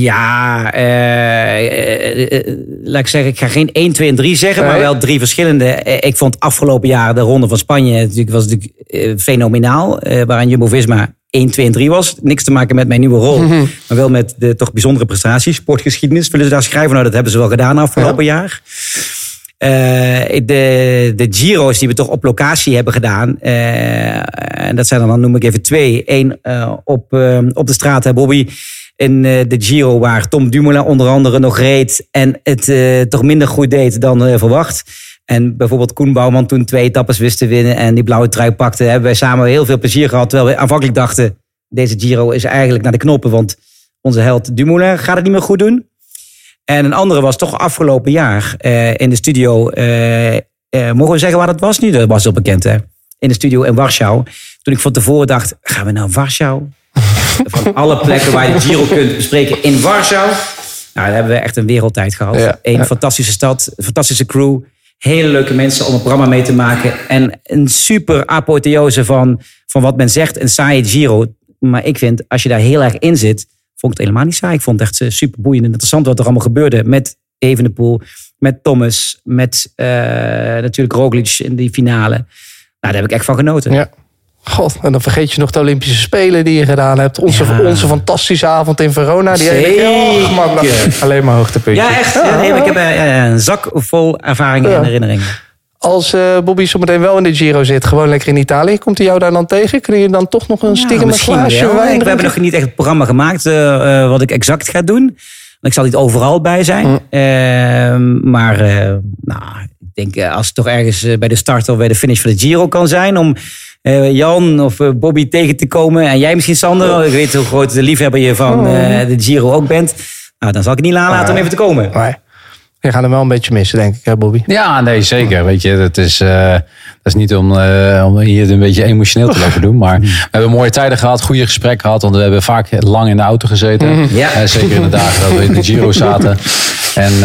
Ja, eh, eh, eh, laat ik zeggen, ik ga geen 1, 2 en 3 zeggen, maar wel drie verschillende. Ik vond afgelopen jaar de Ronde van Spanje natuurlijk, was natuurlijk fenomenaal. waarin Jumbo-Visma 1, 2 en 3 was. Niks te maken met mijn nieuwe rol, maar wel met de toch bijzondere prestaties. Sportgeschiedenis, willen ze daar schrijven? Nou, dat hebben ze wel gedaan afgelopen jaar. De, de Giro's die we toch op locatie hebben gedaan. en dat zijn er dan, noem ik even twee. Eén op, op de straat, hè, Bobby. In eh, de Giro, waar Tom Dumoulin onder andere nog reed. En het eh, toch minder goed deed dan eh, verwacht. En bijvoorbeeld Koen Bouwman toen twee etappes wist te winnen. En die blauwe trui pakte. Hebben wij samen heel veel plezier gehad. Terwijl we aanvankelijk dachten, deze Giro is eigenlijk naar de knoppen. Want onze held Dumoulin gaat het niet meer goed doen. En een andere was toch afgelopen jaar in de studio. mogen we zeggen waar dat was nu? Dat was heel bekend, hè? In de studio in Warschau. Toen ik van tevoren dacht, gaan we naar Warschau? Van alle plekken waar je Giro kunt bespreken in Warschau. Nou, daar hebben we echt een wereldtijd gehad. Ja, een ja. fantastische stad, een fantastische crew. Hele leuke mensen om een programma mee te maken. En een super apotheose van, van wat men zegt, een saaie Giro. Maar ik vind, als je daar heel erg in zit, vond ik het helemaal niet saai. Ik vond het echt eh, super boeiend en interessant wat er allemaal gebeurde. Met Evenepoel, met Thomas, met eh, natuurlijk Roglic in die finale. Nou, daar heb ik echt van genoten. Ja. God, en dan vergeet je nog de Olympische Spelen die je gedaan hebt. Onze, Ja. onze fantastische avond in Verona. Die heel gemakkelijk. Alleen maar hoogtepuntjes. Ja, echt. Ja, nee, ik heb eh, ja, een zak vol ervaringen Ja. en herinneringen. Als eh, Bobby zometeen wel in de Giro zit, gewoon lekker in Italië, komt hij jou daar dan tegen? Kun je dan toch nog een stiekem een misschien glaasje wel. wijn Ik- We hebben nog niet echt het programma gemaakt eh, eh, wat ik exact ga doen. Ik zal niet overal bij zijn. Ehm, maar eh, nou, ik denk eh, als het toch ergens eh, bij de start of bij de finish van de Giro kan zijn. Om eh, Jan of eh, Bobby tegen te komen. En jij misschien Sander. want Ik weet hoe groot de liefhebber je van eh, de Giro ook bent. Nou, dan zal ik het niet nalaten om even te komen. Maar je gaat hem wel een beetje missen, denk ik, hè, Bobby? Ja, nee, zeker. Weet je, dat is, eh, dat is niet om, eh, om hier het een beetje emotioneel te lopen doen. Maar we hebben mooie tijden gehad, goede gesprekken gehad. Want we hebben vaak lang in de auto gezeten. Ja. Eh, zeker in de dagen dat we in de Giro zaten. En eh,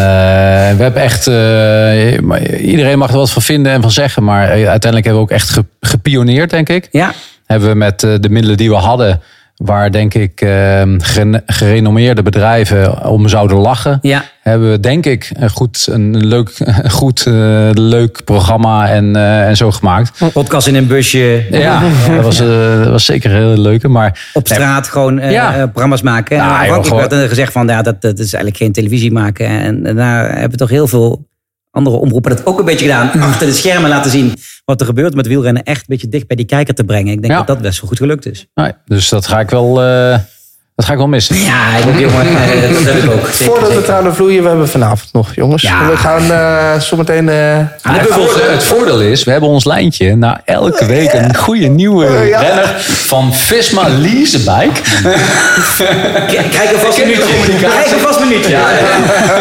we hebben echt, eh, iedereen mag er wat van vinden en van zeggen. Maar uiteindelijk hebben we ook echt ge- gepioneerd, denk ik. Ja, Hebben we met de middelen die we hadden, waar denk ik eh, gere- gerenommeerde bedrijven om zouden lachen ja. hebben we denk ik een goed, een leuk, goed eh, leuk programma en, eh, en zo gemaakt. Podcast in een busje. Ja, dat was, eh, dat was zeker een hele leuke. Maar Op straat gewoon Ja. programma's maken. En aanvankelijk gewoon- werd er gezegd van ja, dat, dat is eigenlijk geen televisie maken. En, en daar hebben toch heel veel andere omroepen dat ook een beetje gedaan. Achter de schermen laten zien wat er gebeurt met wielrennen. Echt een beetje dicht bij die kijker te brengen. Ik denk Ja. dat dat best wel goed gelukt is. nee, dus dat ga ik wel, eh, dat ga ik wel missen. Ja, ik ook jongen. dat heb ik ook. Zeker, Voordat de zeker. tranen vloeien, we hebben vanavond nog, jongens. Ja. We gaan eh zometeen... eh, Ah, het, voordeel, het voordeel is, we hebben ons lijntje na elke week een goede nieuwe Ja. renner van Visma Leasebike. K- Krijg alvast een minuutje. Krijg alvast een minuutje.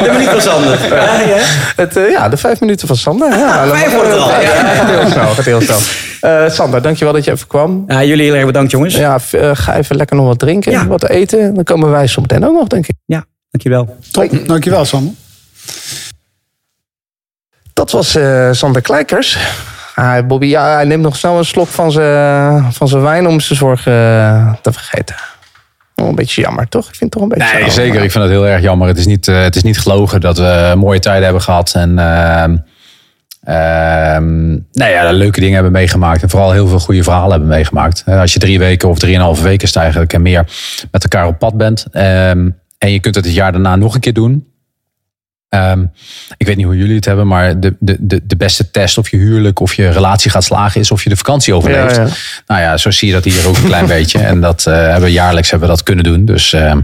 De minuut van Sander. Ja, ja. het, eh, ja, de vijf minuten van Sander. Ja, vijf wordt er al. Ja, gaat heel snel. Gaat heel snel. Eh, Sander, dankjewel dat je even kwam. Ja, jullie heel erg bedankt jongens. Ja, eh, ga even lekker nog wat drinken, Ja. wat eten. Dan komen wij zometeen ook nog, denk ik. Ja, dankjewel. Top, dankjewel Sander. Dat was eh, Sander Kleikers. Ah, Bobby, ja, hij neemt nog snel een slok van zijn van zijn wijn om zijn zorgen te vergeten. Oh, een beetje jammer, toch? Ik vind het toch een beetje Nee, jammer. zeker. Ik vind het heel erg jammer. Het is niet, eh, het is niet gelogen dat we mooie tijden hebben gehad. En ehm, ehm, nou ja, leuke dingen hebben meegemaakt. En vooral heel veel goede verhalen hebben meegemaakt. Eh, Als je drie weken of drieënhalve weken is het eigenlijk en meer met elkaar op pad bent. Ehm, en je kunt het het jaar daarna nog een keer doen. Ehm, ik weet niet hoe jullie het hebben, maar de, de, de, de beste test of je huwelijk of je relatie gaat slagen is of je de vakantie overleeft. Ja, ja. Nou ja, zo zie je dat hier ook een klein beetje. En dat eh, hebben we jaarlijks hebben we dat kunnen doen. Dus ehm,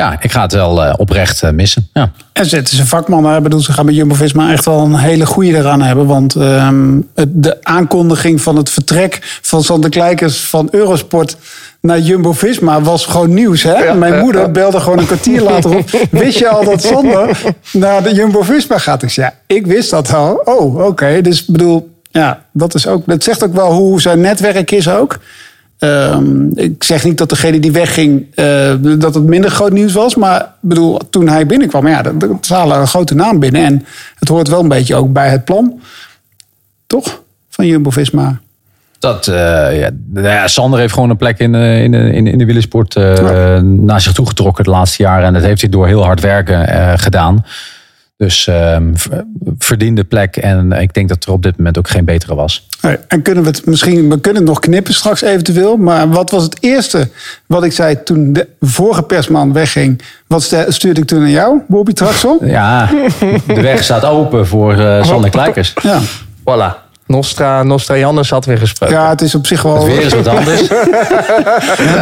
ja, ik ga het wel eh, oprecht eh, missen. Ja. En ze een vakman. Ik bedoel, ze gaan met Jumbo-Visma echt wel een hele goede eraan hebben. Want ehm, het- de aankondiging van het vertrek van Sander Kleikers van Eurosport naar Jumbo-Visma was gewoon nieuws. Hè? Mijn moeder belde gewoon een kwartier later op. Wist je al dat Sander naar de Jumbo-Visma gaat? Ik zei, ja, ik wist dat al. Oh, oké. Dus ik bedoel, ja, dat, is ook, dat zegt ook wel hoe zijn netwerk is ook. Ehm, ik zeg niet dat degene die wegging, eh, dat het minder groot nieuws was. Maar bedoel, toen hij binnenkwam, ja, dat halen een grote naam binnen. En het hoort wel een beetje ook bij het plan. Toch? Van Jumbo-Visma. Dat, eh, ja, nou ja, Sander heeft gewoon een plek in, eh, in, in, in de wielersport naar zich toe getrokken de laatste jaren. En dat heeft hij door heel hard werken gedaan. Dus ehm, verdiende plek. En ik denk dat er op dit moment ook geen betere was. En kunnen we het misschien, we kunnen het nog knippen straks eventueel. Maar wat was het eerste wat ik zei toen de vorige persman wegging? Wat stu- stuurde ik toen naar jou, Bobby Traxel? Ja, de weg staat open voor eh Sander Kleikers. Ja. Voilà. Nostra, Nostra Jannes had weer gesproken. ja, het is op zich wel... Het weer is wat anders.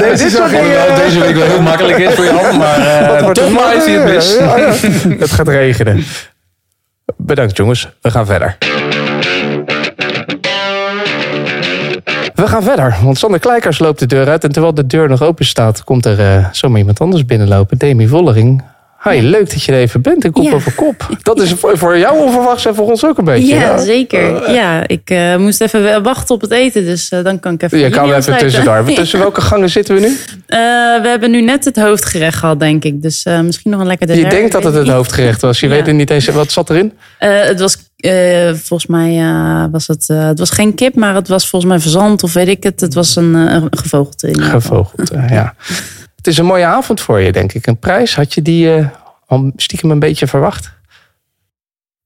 Deze is ook het deze week wel heel makkelijk is voor Jan. Maar eh, wordt toch maar hij het mis. Ja, ja. Het gaat regenen. Bedankt jongens, we gaan verder. We gaan verder, want Sander Kleikers loopt de deur uit. En terwijl de deur nog open staat, komt er eh, zomaar iemand anders binnenlopen. Demi Vollering. Hi, leuk dat je er even bent. En kop Ja. over kop. Dat is voor, jou onverwachts en voor ons ook een beetje. Ja, ja. zeker. Ja, ik eh, moest even wa- wachten op het eten, dus eh, dan kan ik even. Je kan even tussendoor. Tussen welke gangen zitten we nu? Eh, we hebben nu net het hoofdgerecht gehad, denk ik. Dus eh, misschien nog een lekker Je dessert. denkt dat het het hoofdgerecht was. Je Ja. weet het niet eens. Wat zat erin? Eh, het was eh, volgens mij eh, was het, eh, het was geen kip, maar het was volgens mij verzand of weet ik het. Het was een, eh, gevogelte. in eh, ja. Het is een mooie avond voor je, denk ik. Een prijs, had je die eh, al stiekem een beetje verwacht?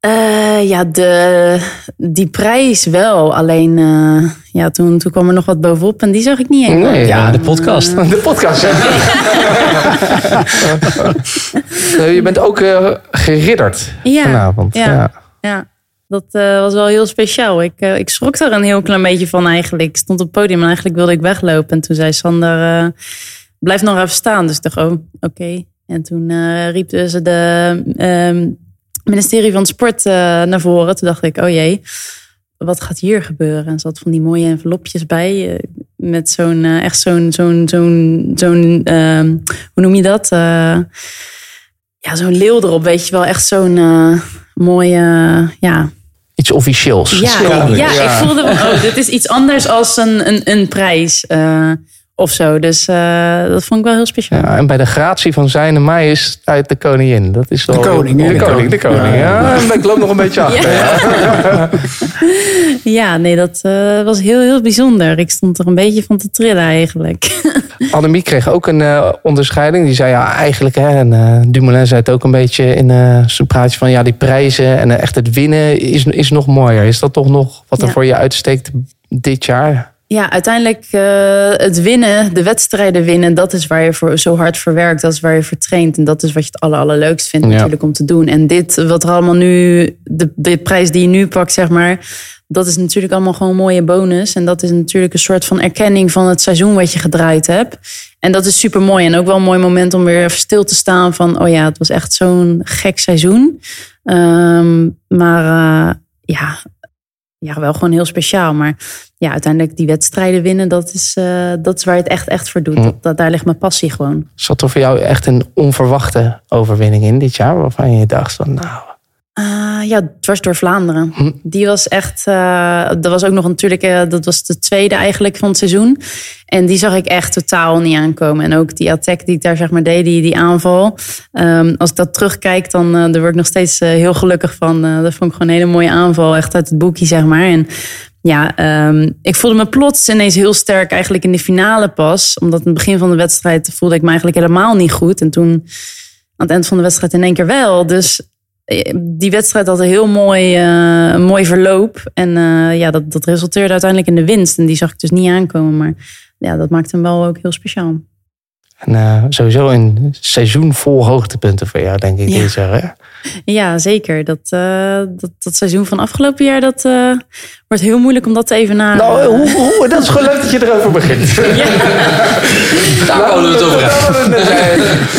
Eh, ja, de, die prijs wel. Alleen uh, ja, toen, toen kwam er nog wat bovenop en die zag ik niet eens. Nee, Ja, de podcast. De podcast. je bent ook uh, geridderd ja, vanavond. Ja, ja. ja. dat uh, was wel heel speciaal. Ik, uh, ik schrok er een heel klein beetje van eigenlijk. Ik stond op het podium en eigenlijk wilde ik weglopen. En toen zei Sander, blijf nog even staan. Dus ik dacht, oh, oké. Okay. En toen eh riep dus de ehm, ministerie van Sport eh, naar voren. Toen dacht ik, oh jee, wat gaat hier gebeuren? En er zat van die mooie envelopjes bij. eh, met zo'n, echt zo'n, zo'n, zo'n, zo'n ehm, hoe noem je dat? Eh, ja, zo'n leeuw erop, weet je wel. Echt zo'n mooie, ja, Iets officieels. ja, ja, ik voelde, oh, dit is iets anders als een, een, een prijs eh, of zo. Dus eh, dat vond ik wel heel speciaal. Ja, en bij de gratie van zijn majesteit de koningin. Dat is wel, koning, De, hè? koning, de koning. Ja, ik loop nog een beetje achter. Ja. Ja, nee, dat eh, was heel, heel bijzonder. Ik stond er een beetje van te trillen eigenlijk. Annemie kreeg ook een eh, onderscheiding. Die zei ja, eigenlijk, hè, en eh, Dumoulin zei het ook een beetje in eh, zijn praatje van ja, die prijzen en echt het winnen is, is nog mooier. Is dat toch nog wat er Ja. voor je uitsteekt dit jaar? Ja, uiteindelijk eh, het winnen, de wedstrijden winnen, dat is waar je voor zo hard voor werkt. Dat is waar je voor traint. En dat is wat je het aller, allerleukst vindt Ja. natuurlijk om te doen. En dit, wat er allemaal nu, de, de prijs die je nu pakt, zeg maar, dat is natuurlijk allemaal gewoon een mooie bonus. En dat is natuurlijk een soort van erkenning van het seizoen wat je gedraaid hebt. En dat is super mooi. En ook wel een mooi moment om weer even stil te staan van, oh ja, het was echt zo'n gek seizoen. Ehm, maar eh, ja, ja, wel gewoon heel speciaal. Maar ja, uiteindelijk die wedstrijden winnen, dat is, eh, dat is waar je het echt, echt voor doet. Hm. Dat, dat, daar ligt mijn passie gewoon. Zat er voor jou echt een onverwachte overwinning in dit jaar? Waarvan je dacht van nou, Ah, ja, dwars door Vlaanderen. Hm. Die was echt, eh, dat was ook nog natuurlijk, eh, dat was de tweede eigenlijk van het seizoen. En die zag ik echt totaal niet aankomen. En ook die attack die ik daar zeg maar deed, die, die aanval. Ehm, als ik dat terugkijk, dan eh, daar word ik nog steeds heel gelukkig van. Dat vond ik gewoon een hele mooie aanval, echt uit het boekje zeg maar. En ja, ehm, ik voelde me plots ineens heel sterk eigenlijk in de finale pas. Omdat in het begin van de wedstrijd voelde ik me eigenlijk helemaal niet goed. En toen aan het eind van de wedstrijd in één keer wel. Dus die wedstrijd had een heel mooi, eh, mooi verloop. En eh, ja, dat, dat resulteerde uiteindelijk in de winst. En die zag ik dus niet aankomen. Maar ja, dat maakte hem wel ook heel speciaal. En, eh, sowieso een seizoen vol hoogtepunten voor jou, denk ik. Ja. dit jaar, hè? Ja, zeker. Dat, eh, dat, dat seizoen van afgelopen jaar, dat eh, wordt heel moeilijk om dat te evenaren. Nou, hoe, hoe, dat is gewoon leuk dat je erover begint. Daar wouden we het over.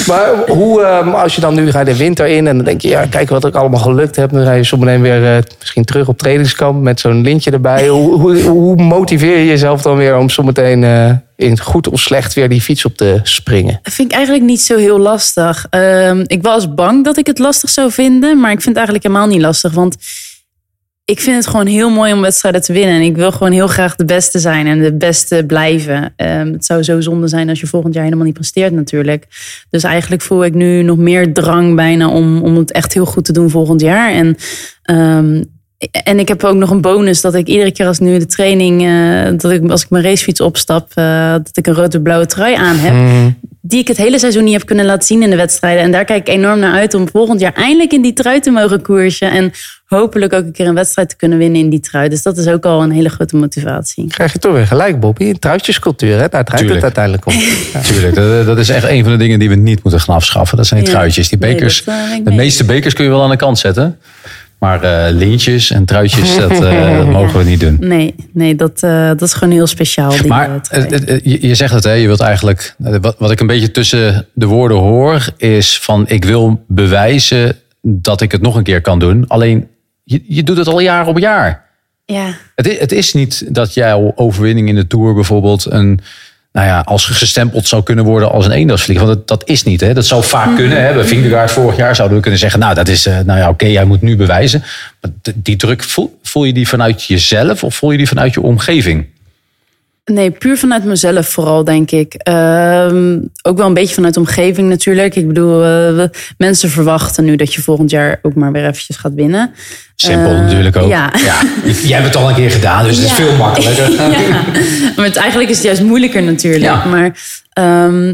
Maar hoe, ehm, als je dan nu gaat de winter in en dan denk je, ja, kijk wat ik allemaal gelukt heb. Dan ga je zometeen weer eh, misschien terug op trainingskamp met zo'n lintje erbij. Hoe, hoe, hoe motiveer je jezelf dan weer om zometeen eh, in goed of slecht weer die fiets op te springen? Dat vind ik eigenlijk niet zo heel lastig. Ehm, ik was bang dat ik het lastig zou vinden, maar ik vind het eigenlijk helemaal niet lastig. Want ik vind het gewoon heel mooi om wedstrijden te winnen. En ik wil gewoon heel graag de beste zijn en de beste blijven. Ehm, het zou zo zonde zijn als je volgend jaar helemaal niet presteert natuurlijk. Dus eigenlijk voel ik nu nog meer drang bijna om, om het echt heel goed te doen volgend jaar. En ehm, en ik heb ook nog een bonus dat ik iedere keer als nu de training, eh, dat ik als ik mijn racefiets opstap, eh, dat ik een rode-blauwe trui aan heb. Die ik het hele seizoen niet heb kunnen laten zien in de wedstrijden. En daar kijk ik enorm naar uit om volgend jaar eindelijk in die trui te mogen koersen. En hopelijk ook een keer een wedstrijd te kunnen winnen in die trui. Dus dat is ook al een hele grote motivatie. Krijg je toch weer gelijk, Bobby. Een truitjescultuur, hè? daar draait het uiteindelijk om. Tuurlijk, dat, dat is echt een van de dingen die we niet moeten gaan afschaffen. Dat zijn die Ja. truitjes. Die Nee, bekers, dat, eh, de mee meeste bekers kun je wel aan de kant zetten. Maar eh, lintjes en truitjes, dat, eh, dat mogen we niet doen. Nee, nee dat, eh, dat is gewoon heel speciaal. Die, Maar je je zegt het, hè, je wilt eigenlijk. Wat, wat ik een beetje tussen de woorden hoor, is van ik wil bewijzen dat ik het nog een keer kan doen. Alleen je, je doet het al jaar op jaar. ja. Het is, het is niet dat jouw overwinning in de Tour bijvoorbeeld een, nou ja, als gestempeld zou kunnen worden als een eendagsvlieg. Want dat, is niet. Hè? Dat zou vaak kunnen. Hè? Bij Vingegaard vorig jaar zouden we kunnen zeggen, nou dat is, eh, nou ja, oké, jij moet nu bewijzen. Maar die druk, voel je die vanuit jezelf of voel je die vanuit je omgeving? Nee, puur vanuit mezelf vooral, denk ik. Ehm, ook wel een beetje vanuit de omgeving natuurlijk. Ik bedoel, mensen verwachten nu dat je volgend jaar ook maar weer eventjes gaat winnen. Simpel Eh, natuurlijk ook. Ja. Jij hebt het al een keer gedaan, dus het is Ja. veel makkelijker. ja. Maar het, eigenlijk is het juist moeilijker natuurlijk. Ja. Maar ehm,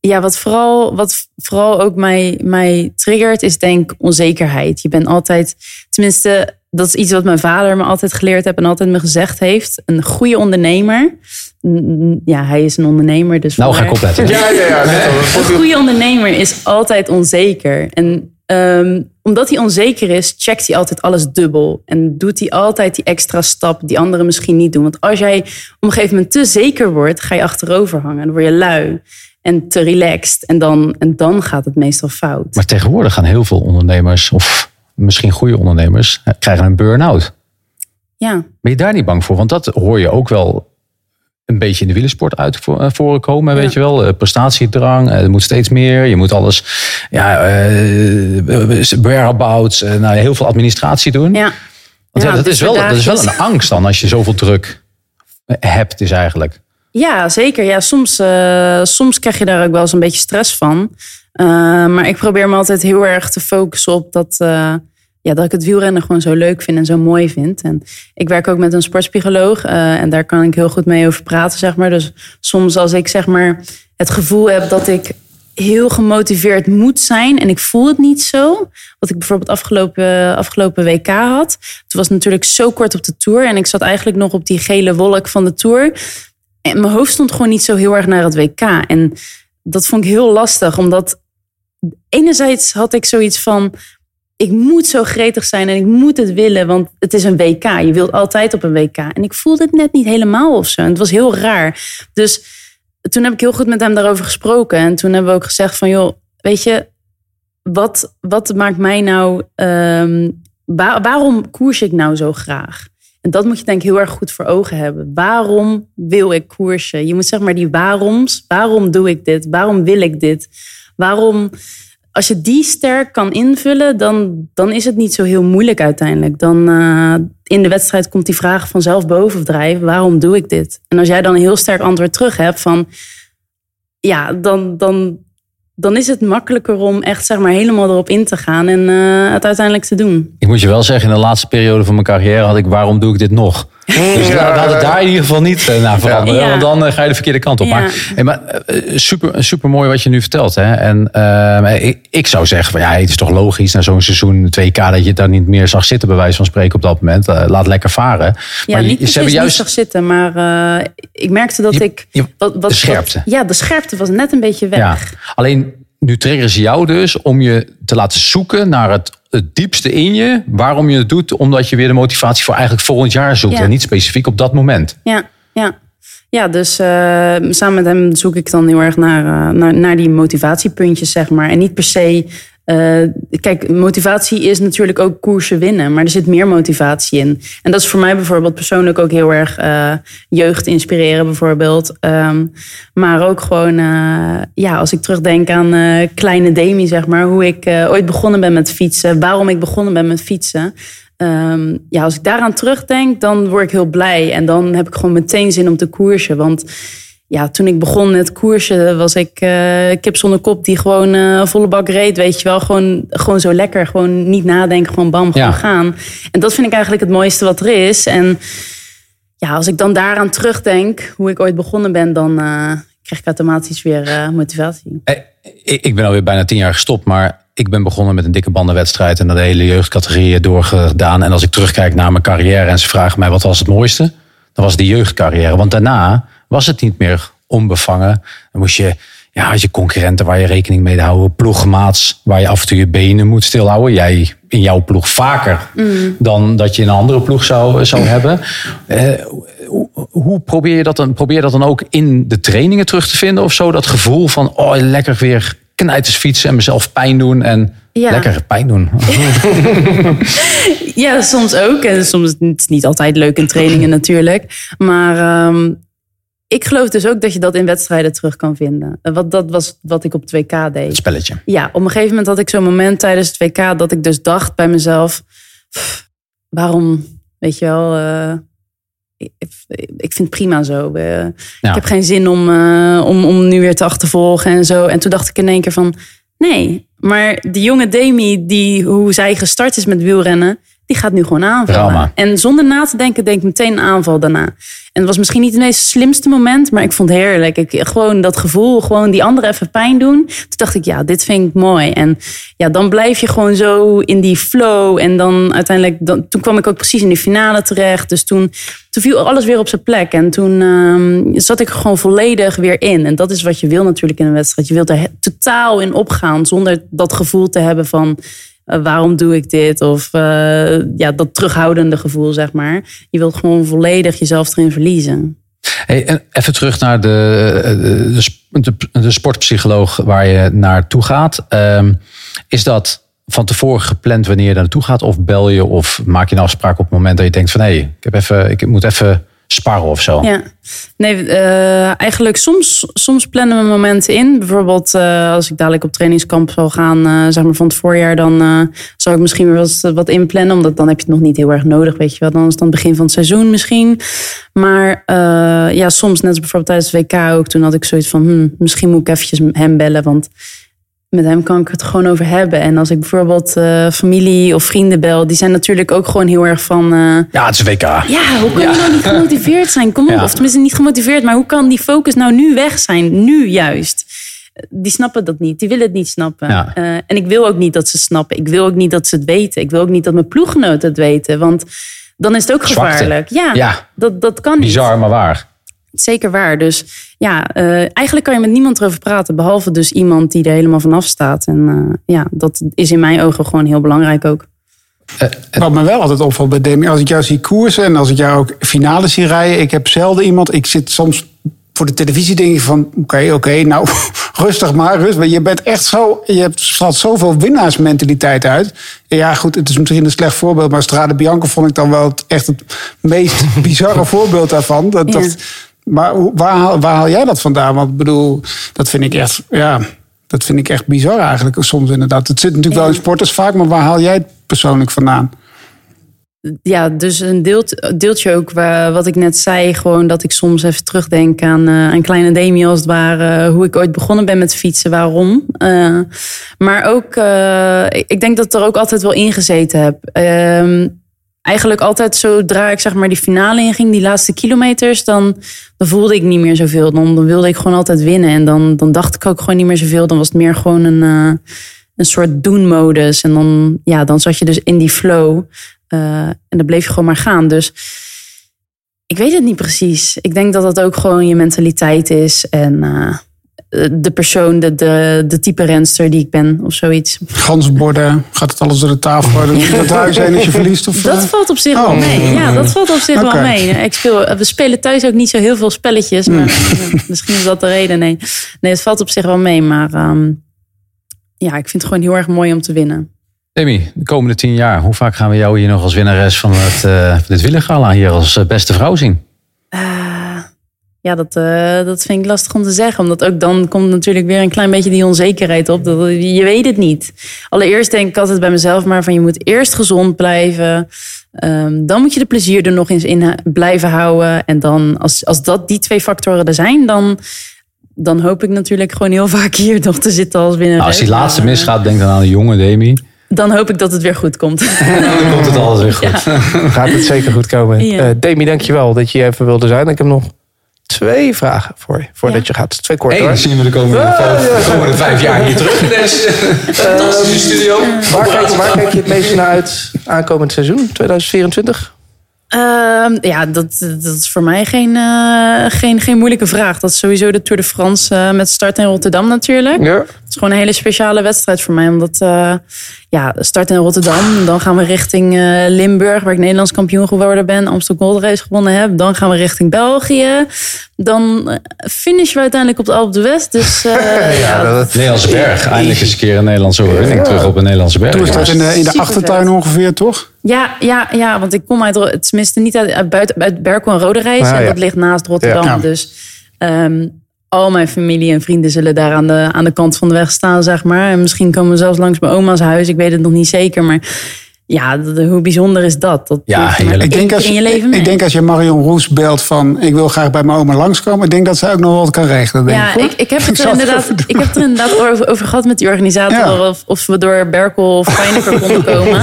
ja, wat vooral, wat vooral ook mij, mij triggert, is denk ik onzekerheid. Je bent altijd, tenminste, dat is iets wat mijn vader me altijd geleerd heeft en altijd me gezegd heeft. Een goede ondernemer. Ja, hij is een ondernemer, dus. Nou, ga ik opletten. Ja, ja, ja. net al. een goede ondernemer is altijd onzeker. En ehm, omdat hij onzeker is, checkt hij altijd alles dubbel. En doet hij altijd die extra stap die anderen misschien niet doen. Want als jij op een gegeven moment te zeker wordt, ga je achterover hangen. Dan word je lui. en te relaxed. En dan, en dan gaat het meestal fout. Maar tegenwoordig gaan heel veel ondernemers, of misschien goede ondernemers, eh, krijgen een burn-out. Ja, Ben je daar niet bang voor? Want dat hoor je ook wel een beetje in de wielersport uit voor- eh, voorkomen, weet je wel. Eh, Prestatiedrang, er moet steeds meer. Je moet alles, ja, eh whereabouts, eh, nou, heel veel administratie doen. ja. Want ja, Ja, dat, is wel, dat is wel een angst dan als je zoveel druk hebt, is eigenlijk. Ja, zeker. Ja, soms, eh, soms krijg je daar ook wel eens een beetje stress van. Eh, maar ik probeer me altijd heel erg te focussen op dat, eh, ja, dat ik het wielrennen gewoon zo leuk vind en zo mooi vind. En ik werk ook met een sportpsycholoog en daar kan ik heel goed mee over praten, zeg maar. Dus soms als ik zeg maar het gevoel heb dat ik heel gemotiveerd moet zijn en ik voel het niet zo. Wat ik bijvoorbeeld afgelopen, afgelopen WK had. Het was natuurlijk zo kort op de Tour en ik zat eigenlijk nog op die gele wolk van de Tour. En mijn hoofd stond gewoon niet zo heel erg naar het WK. En dat vond ik heel lastig, omdat enerzijds had ik zoiets van... ik moet zo gretig zijn en ik moet het willen, want het is een WK. Je wilt altijd op een WK. En ik voelde het net niet helemaal of zo. En het was heel raar. Dus toen heb ik heel goed met hem daarover gesproken. En toen hebben we ook gezegd van, joh, weet je... wat, wat maakt mij nou... ehm, wa- waarom koers ik nou zo graag? En dat moet je denk ik heel erg goed voor ogen hebben. Waarom wil ik koersen? Je moet zeg maar die waaroms. Waarom doe ik dit? Waarom wil ik dit? Waarom... Als je die sterk kan invullen, dan, dan is het niet zo heel moeilijk uiteindelijk. Dan eh, in de wedstrijd komt die vraag vanzelf bovendrijven. Waarom doe ik dit? En als jij dan een heel sterk antwoord terug hebt van... Ja, dan, dan, dan is het makkelijker om echt zeg maar helemaal erop in te gaan en eh, het uiteindelijk te doen. Ik moet je wel zeggen, in de laatste periode van mijn carrière had ik, waarom doe ik dit nog? Dus laat laat het daar in ieder geval niet eh, naar veranderen. Ja. Want dan eh, ga je de verkeerde kant op. Ja. Maar, hey, maar eh, super, super mooi wat je nu vertelt. Hè? En eh, ik, ik zou zeggen, van, ja, het is toch logisch na zo'n seizoen 2K dat je daar niet meer zag zitten, bij wijze van spreken op dat moment. Laat lekker varen. Ja, maar niet je- ze hebben niet juist. zag zitten, maar eh, ik merkte dat Je- ik... je- wat, wat, de scherpte. wat- ja, de scherpte was net een beetje weg. Ja. Alleen nu triggeren ze jou dus om je te laten zoeken naar het, het diepste in je. Waarom je het doet, omdat je weer de motivatie voor eigenlijk volgend jaar zoekt. Ja. En niet specifiek op dat moment. Ja, ja. ja dus eh, samen met hem zoek ik dan heel erg naar, eh, naar, naar die motivatiepuntjes, zeg maar. En niet per se... eh, kijk, motivatie is natuurlijk ook koersen winnen, maar er zit meer motivatie in. En dat is voor mij bijvoorbeeld persoonlijk ook heel erg eh, jeugd inspireren, bijvoorbeeld. Ehm, maar ook gewoon, eh, ja, als ik terugdenk aan kleine Demi, zeg maar, hoe ik ooit begonnen ben met fietsen, waarom ik begonnen ben met fietsen. Ehm, ja, als ik daaraan terugdenk, dan word ik heel blij. En dan heb ik gewoon meteen zin om te koersen. Want ja, toen ik begon met koersen, was ik eh, kip zonder kop die gewoon eh, volle bak reed. Weet je wel, gewoon, gewoon zo lekker. Gewoon niet nadenken, gewoon bam, gewoon Ja. gaan. En dat vind ik eigenlijk het mooiste wat er is. En ja, als ik dan daaraan terugdenk, hoe ik ooit begonnen ben, dan eh, krijg ik automatisch weer motivatie. Ik ik ben alweer bijna tien jaar gestopt, maar ik ben begonnen met een dikke bandenwedstrijd en dan de hele jeugdcategorieën doorgedaan. En als ik terugkijk naar mijn carrière en ze vragen mij wat was het mooiste, dan was die jeugdcarrière. Want daarna was het niet meer onbevangen. Dan moest je, ja, had je concurrenten waar je rekening mee houden, ploegmaats waar je af en toe je benen moet stilhouden. Jij in jouw ploeg vaker dan dat je in een andere ploeg zou, zou hebben. Eh, hoe, hoe probeer je dat dan? Probeer je dat dan ook in de trainingen terug te vinden of zo? Dat gevoel van, oh, lekker weer knijters fietsen en mezelf pijn doen en Ja. lekker pijn doen. Ja, soms ook. En soms het is niet altijd leuk in trainingen natuurlijk. Maar ehm, ik geloof dus ook dat je dat in wedstrijden terug kan vinden. Eh, Wat, dat was wat ik op het WK deed. Spelletje. Ja, op een gegeven moment had ik zo'n moment tijdens het WK dat ik dus dacht bij mezelf: "Pff, waarom, weet je wel, eh, ik, ik vind het prima zo. Eh, Ja. Ik heb geen zin om, om, om nu weer te achtervolgen en zo. En toen dacht ik in één keer van: nee, maar de jonge Demi, die, hoe zij gestart is met wielrennen, die gaat nu gewoon aanvallen. En zonder na te denken, denk ik meteen een aanval daarna. En het was misschien niet het meest slimste moment, maar ik vond het heerlijk. Ik, gewoon dat gevoel, gewoon die anderen even pijn doen. Toen dacht ik, ja, dit vind ik mooi. En ja, dan blijf je gewoon zo in die flow. En dan uiteindelijk, dan, toen kwam ik ook precies in de finale terecht. Dus toen, toen viel alles weer op zijn plek. En toen ehm, zat ik er gewoon volledig weer in. En dat is wat je wil natuurlijk in een wedstrijd. Je wilt er totaal in opgaan zonder dat gevoel te hebben van... eh, waarom doe ik dit? Of eh, ja, dat terughoudende gevoel, zeg maar. Je wilt gewoon volledig jezelf erin verliezen. Hey, en even terug naar de, de, de, de sportpsycholoog waar je naartoe gaat. Ehm, is dat van tevoren gepland wanneer je daar naartoe gaat? Of bel je of maak je een afspraak op het moment dat je denkt van hé, hey, ik, heb even, ik moet even sparren of zo? Ja, nee, eh, eigenlijk soms, soms plannen we momenten in. Bijvoorbeeld eh, als ik dadelijk op trainingskamp zal gaan, eh, zeg maar van het voorjaar, dan zal ik misschien weer wat, wat inplannen. Omdat dan heb je het nog niet heel erg nodig, weet je wel. Dan is het dan begin van het seizoen misschien. Maar ja, soms, net als bijvoorbeeld tijdens het WK ook, toen had ik zoiets van, hm, misschien moet ik eventjes hem bellen, want met hem kan ik het gewoon over hebben. En als ik bijvoorbeeld uh, familie of vrienden bel, die zijn natuurlijk ook gewoon heel erg van. Uh, ja, het is WK. Ja, hoe kan je nou niet gemotiveerd zijn? Kom op, of tenminste niet gemotiveerd, maar hoe kan die focus nou nu weg zijn? Nu juist. Die snappen dat niet. Die willen het niet snappen. Ja. Uh, en ik wil ook niet dat ze snappen. Ik wil ook niet dat ze het weten. Ik wil ook niet dat mijn ploeggenoten het weten. Want dan is het ook gevaarlijk. Ja, ja, Dat, dat kan niet. Bizar, maar waar. Zeker waar. Dus ja, uh, eigenlijk kan je met niemand erover praten. Behalve dus iemand die er helemaal vanaf staat. En uh, ja, dat is in mijn ogen gewoon heel belangrijk ook. Uh, Wat me wel altijd opvalt bij Demi, als ik jou zie koersen en als ik jou ook finales zie rijden. Ik heb zelden iemand, ik zit soms voor de televisie denk je van oké, okay, oké, okay, nou rustig maar, rustig. Je bent echt zo, je hebt straalt zoveel winnaarsmentaliteit uit. Ja, goed, het is misschien een slecht voorbeeld, maar Strade Bianca vond ik dan wel het, echt het meest bizarre voorbeeld daarvan. Dat, ja. dat, maar waar, waar haal jij dat vandaan? Want ik bedoel, dat vind ik echt, ja, dat vind ik echt bizar eigenlijk soms inderdaad. Het zit natuurlijk wel in sporters vaak, maar waar haal jij het persoonlijk vandaan? Ja, dus een deelt, deeltje ook waar, wat ik net zei. Gewoon dat ik soms even terugdenk aan, uh, aan kleine Demi als het ware. Hoe ik ooit begonnen ben met fietsen, waarom. Uh, maar ook, ik denk dat ik er ook altijd wel ingezeten heb. Eigenlijk altijd zodra ik zeg maar die finale inging, die laatste kilometers, dan, dan voelde ik niet meer zoveel. Dan, dan wilde ik gewoon altijd winnen. En dan, dan dacht ik ook gewoon niet meer zoveel. Dan was het meer gewoon een, uh, een soort doen-modus. En dan, ja, dan zat je dus in die flow. Uh, en dan bleef je gewoon maar gaan. Dus ik weet het niet precies. Ik denk dat dat ook gewoon je mentaliteit is. En uh, de persoon, de, de, de type renster die ik ben of zoiets. Gansborden, gaat het alles door de tafel? Dat huis heen als je verliest? Of, dat valt op zich oh. wel mee. Ja, dat valt op zich okay. wel mee. Ik speel, we spelen thuis ook niet zo heel veel spelletjes. Maar mm. misschien is dat de reden. Nee. nee, het valt op zich wel mee. Maar um, ja, ik vind het gewoon heel erg mooi om te winnen. Demi, de komende tien jaar, hoe vaak gaan we jou hier nog als winnares van het, uh, dit Willegala hier als beste vrouw zien? Uh, ja, dat, uh, dat vind ik lastig om te zeggen. Omdat ook dan komt natuurlijk weer een klein beetje die onzekerheid op. Dat, je weet het niet. Allereerst denk ik altijd bij mezelf maar van je moet eerst gezond blijven. Um, dan moet je de plezier er nog eens in blijven houden. En dan als, als dat die twee factoren er zijn, dan, dan hoop ik natuurlijk gewoon heel vaak hier nog te zitten als winnaar. Nou, als die laatste misgaat, denk dan aan de jonge Demi. Dan hoop ik dat het weer goed komt. dan komt het alles weer goed. Ja. Gaat het zeker goed komen. Ja. Uh, Demi, dankjewel dat je even wilde zijn. Ik heb nog twee vragen voor je, voordat ja. je gaat. Twee korte. Hey, dan zien we de komende, ja, vijf, ja, de komende vijf jaar hier terug in deze fantastische studio. Waar kijk, waar kijk je het meest naar uit aankomend seizoen, 2024? Uh, ja, dat, dat is voor mij geen, uh, geen, geen moeilijke vraag. Dat is sowieso de Tour de France uh, met start in Rotterdam natuurlijk. Ja. Het is gewoon een hele speciale wedstrijd voor mij. Omdat, uh, ja, start in Rotterdam. Dan gaan we richting Limburg, waar ik Nederlands kampioen geworden ben. Amsterdam Gold Race gewonnen heb. Dan gaan we richting België. Dan finishen we uiteindelijk op de Alpe d'Huez. Dus, ja, dat... Nederlandse berg. Eindelijk eens een keer een Nederlandse overwinning ja. terug op een Nederlandse berg. Toen was dat in de, in de achtertuin ongeveer, toch? Ja, ja, ja, want ik kom uit, tenminste niet uit, uit, buiten, uit Berkel en Rode Reis. Ah, en dat ligt naast Rotterdam. Ja. Dus um, al mijn familie en vrienden zullen daar aan de, aan de kant van de weg staan, zeg maar. En misschien komen we zelfs langs mijn oma's huis. Ik weet het nog niet zeker, maar ja, hoe bijzonder is dat? Dat ja, ik denk als, in je leven mee. Ik denk als je Marion Roes belt van... ik wil graag bij mijn oma langskomen... ik denk dat zij ook nog wat kan regelen. Denk ja, ik, ik, heb het er inderdaad, ik heb het er inderdaad over, over gehad met die organisator... Ja. Of, of we door Berkel of Feyenoord konden komen.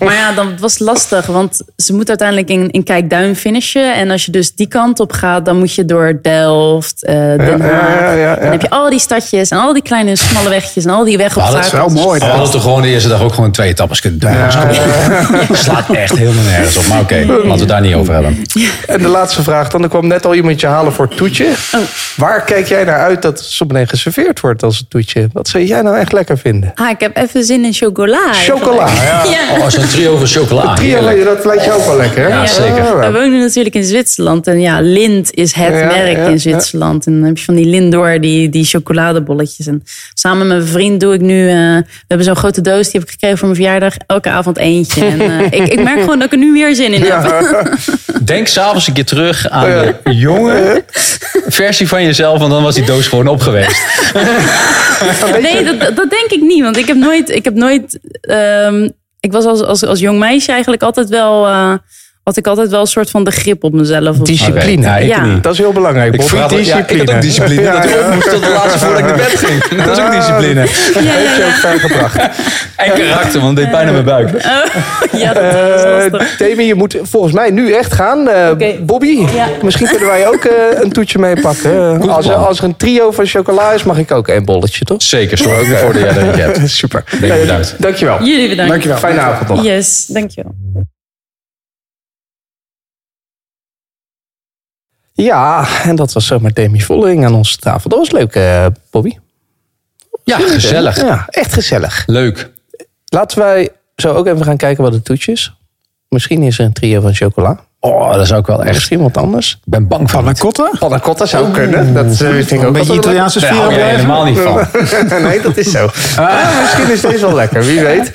Maar ja, dan was lastig. Want ze moet uiteindelijk in, in Kijkduin finishen. En als je dus die kant op gaat... dan moet je door Delft, uh, Den Haag. Ja, ja, dan heb je al die stadjes en al die kleine smalle wegjes... en al die wegopgaven. Ja, dat is wel mooi. We hadden toch gewoon de eerste dag ook gewoon twee etappes kunnen doen. Slaat echt helemaal nergens op. Maar oké, laten we het daar niet over hebben. En de laatste vraag dan. Er kwam net al iemand je halen voor het toetje. Waar kijk jij naar uit dat zo meteen geserveerd wordt als het toetje? Wat zou jij nou echt lekker vinden? Ah, ik heb even zin in chocola. Chocola, ja. Ja. Oh, zo'n trio van chocola. Trio, Heerlijk. dat lijkt je ook wel lekker. hè? Ja, zeker. We wonen natuurlijk in Zwitserland. En ja, Lind is het Ja, merk ja, in ja. Zwitserland. En dan heb je van die Lindor, die, die chocoladebolletjes. En samen met mijn vriend doe ik nu... eh, we hebben zo'n grote doos, die heb ik gekregen voor mijn verjaardag. Elke avond eentje. En eh, ik, ik merk gewoon dat ik er nu weer zin in heb. Denk s'avonds een keer terug aan de jonge versie van jezelf. Want dan was die doos gewoon op geweest. Nee, dat, dat dat denk ik niet. Want ik heb nooit... Ik, heb nooit ehm, ik was als, als, als jong meisje eigenlijk altijd wel... eh, had ik altijd wel een soort van de grip op mezelf. of zo. Discipline. Ja, ik Ja. niet. Dat is heel belangrijk. Ik, vraag dat- ja, ik had ook discipline. Ja, dat ik moest tot de laatste voordat ik naar bed ging. Dat is ook discipline. Ja, ja, Heeft je ook ja. ver gebracht. En karakter, want het deed pijn aan mijn buik. ja, dat is Eh. Demi, je moet volgens mij nu echt gaan. Eh. Bobby, Ja. misschien kunnen wij ook eh, een toetje meepakken. Goed Als, er- als er een trio van chocola is, mag ik ook een bolletje, toch? Zeker, zorg ook ervoor dat jij er hebt. Super. Denk Eh, bedankt. Dankjewel. Jullie bedankt. Dankjewel. Fijne avond nog. Yes, dankjewel. Ja, en dat was zomaar Demi Vollering aan onze tafel. Dat was leuk, eh, Bobby. Ja, gezellig. Ja, echt gezellig. Leuk. Laten wij zo ook even gaan kijken wat het toetje is. Misschien is er een trio van chocola. Oh, dat is ook wel echt. Misschien wat anders. Ik ben bang voor. Panna cotta? Panna cotta zou kunnen. Dat eh, vind ik ook Een beetje Italiaanse Daar sfeer hou jij blijven. helemaal niet van. nee, dat is zo. Ah, misschien is deze wel lekker, wie weet.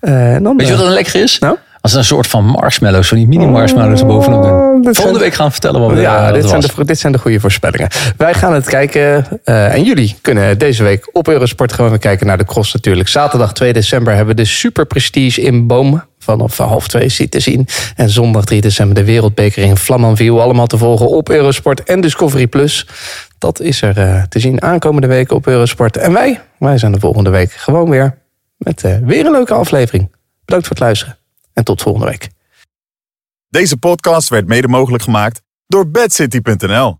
Eh, dan, Weet je eh, wat dan lekker is? Nou? Als een soort van marshmallows, van die mini marshmallows er bovenop doen. Volgende zijn- week gaan we vertellen wat we Ja, dit zijn, was. de, dit zijn de goede voorspellingen. Wij gaan het kijken. eh, en jullie kunnen deze week op Eurosport gewoon weer kijken naar de cross natuurlijk. Zaterdag 2 december hebben we de Super Prestige in Boom. Vanaf half twee ziet te zien. En zondag 3 december de Wereldbeker in Flamanville. Allemaal te volgen op Eurosport en Discovery Plus. Dat is er eh, te zien aankomende week op Eurosport. En wij, wij zijn de volgende week gewoon weer. Met eh, weer een leuke aflevering. Bedankt voor het luisteren. En tot volgende week. Deze podcast werd mede mogelijk gemaakt door bedcity.nl.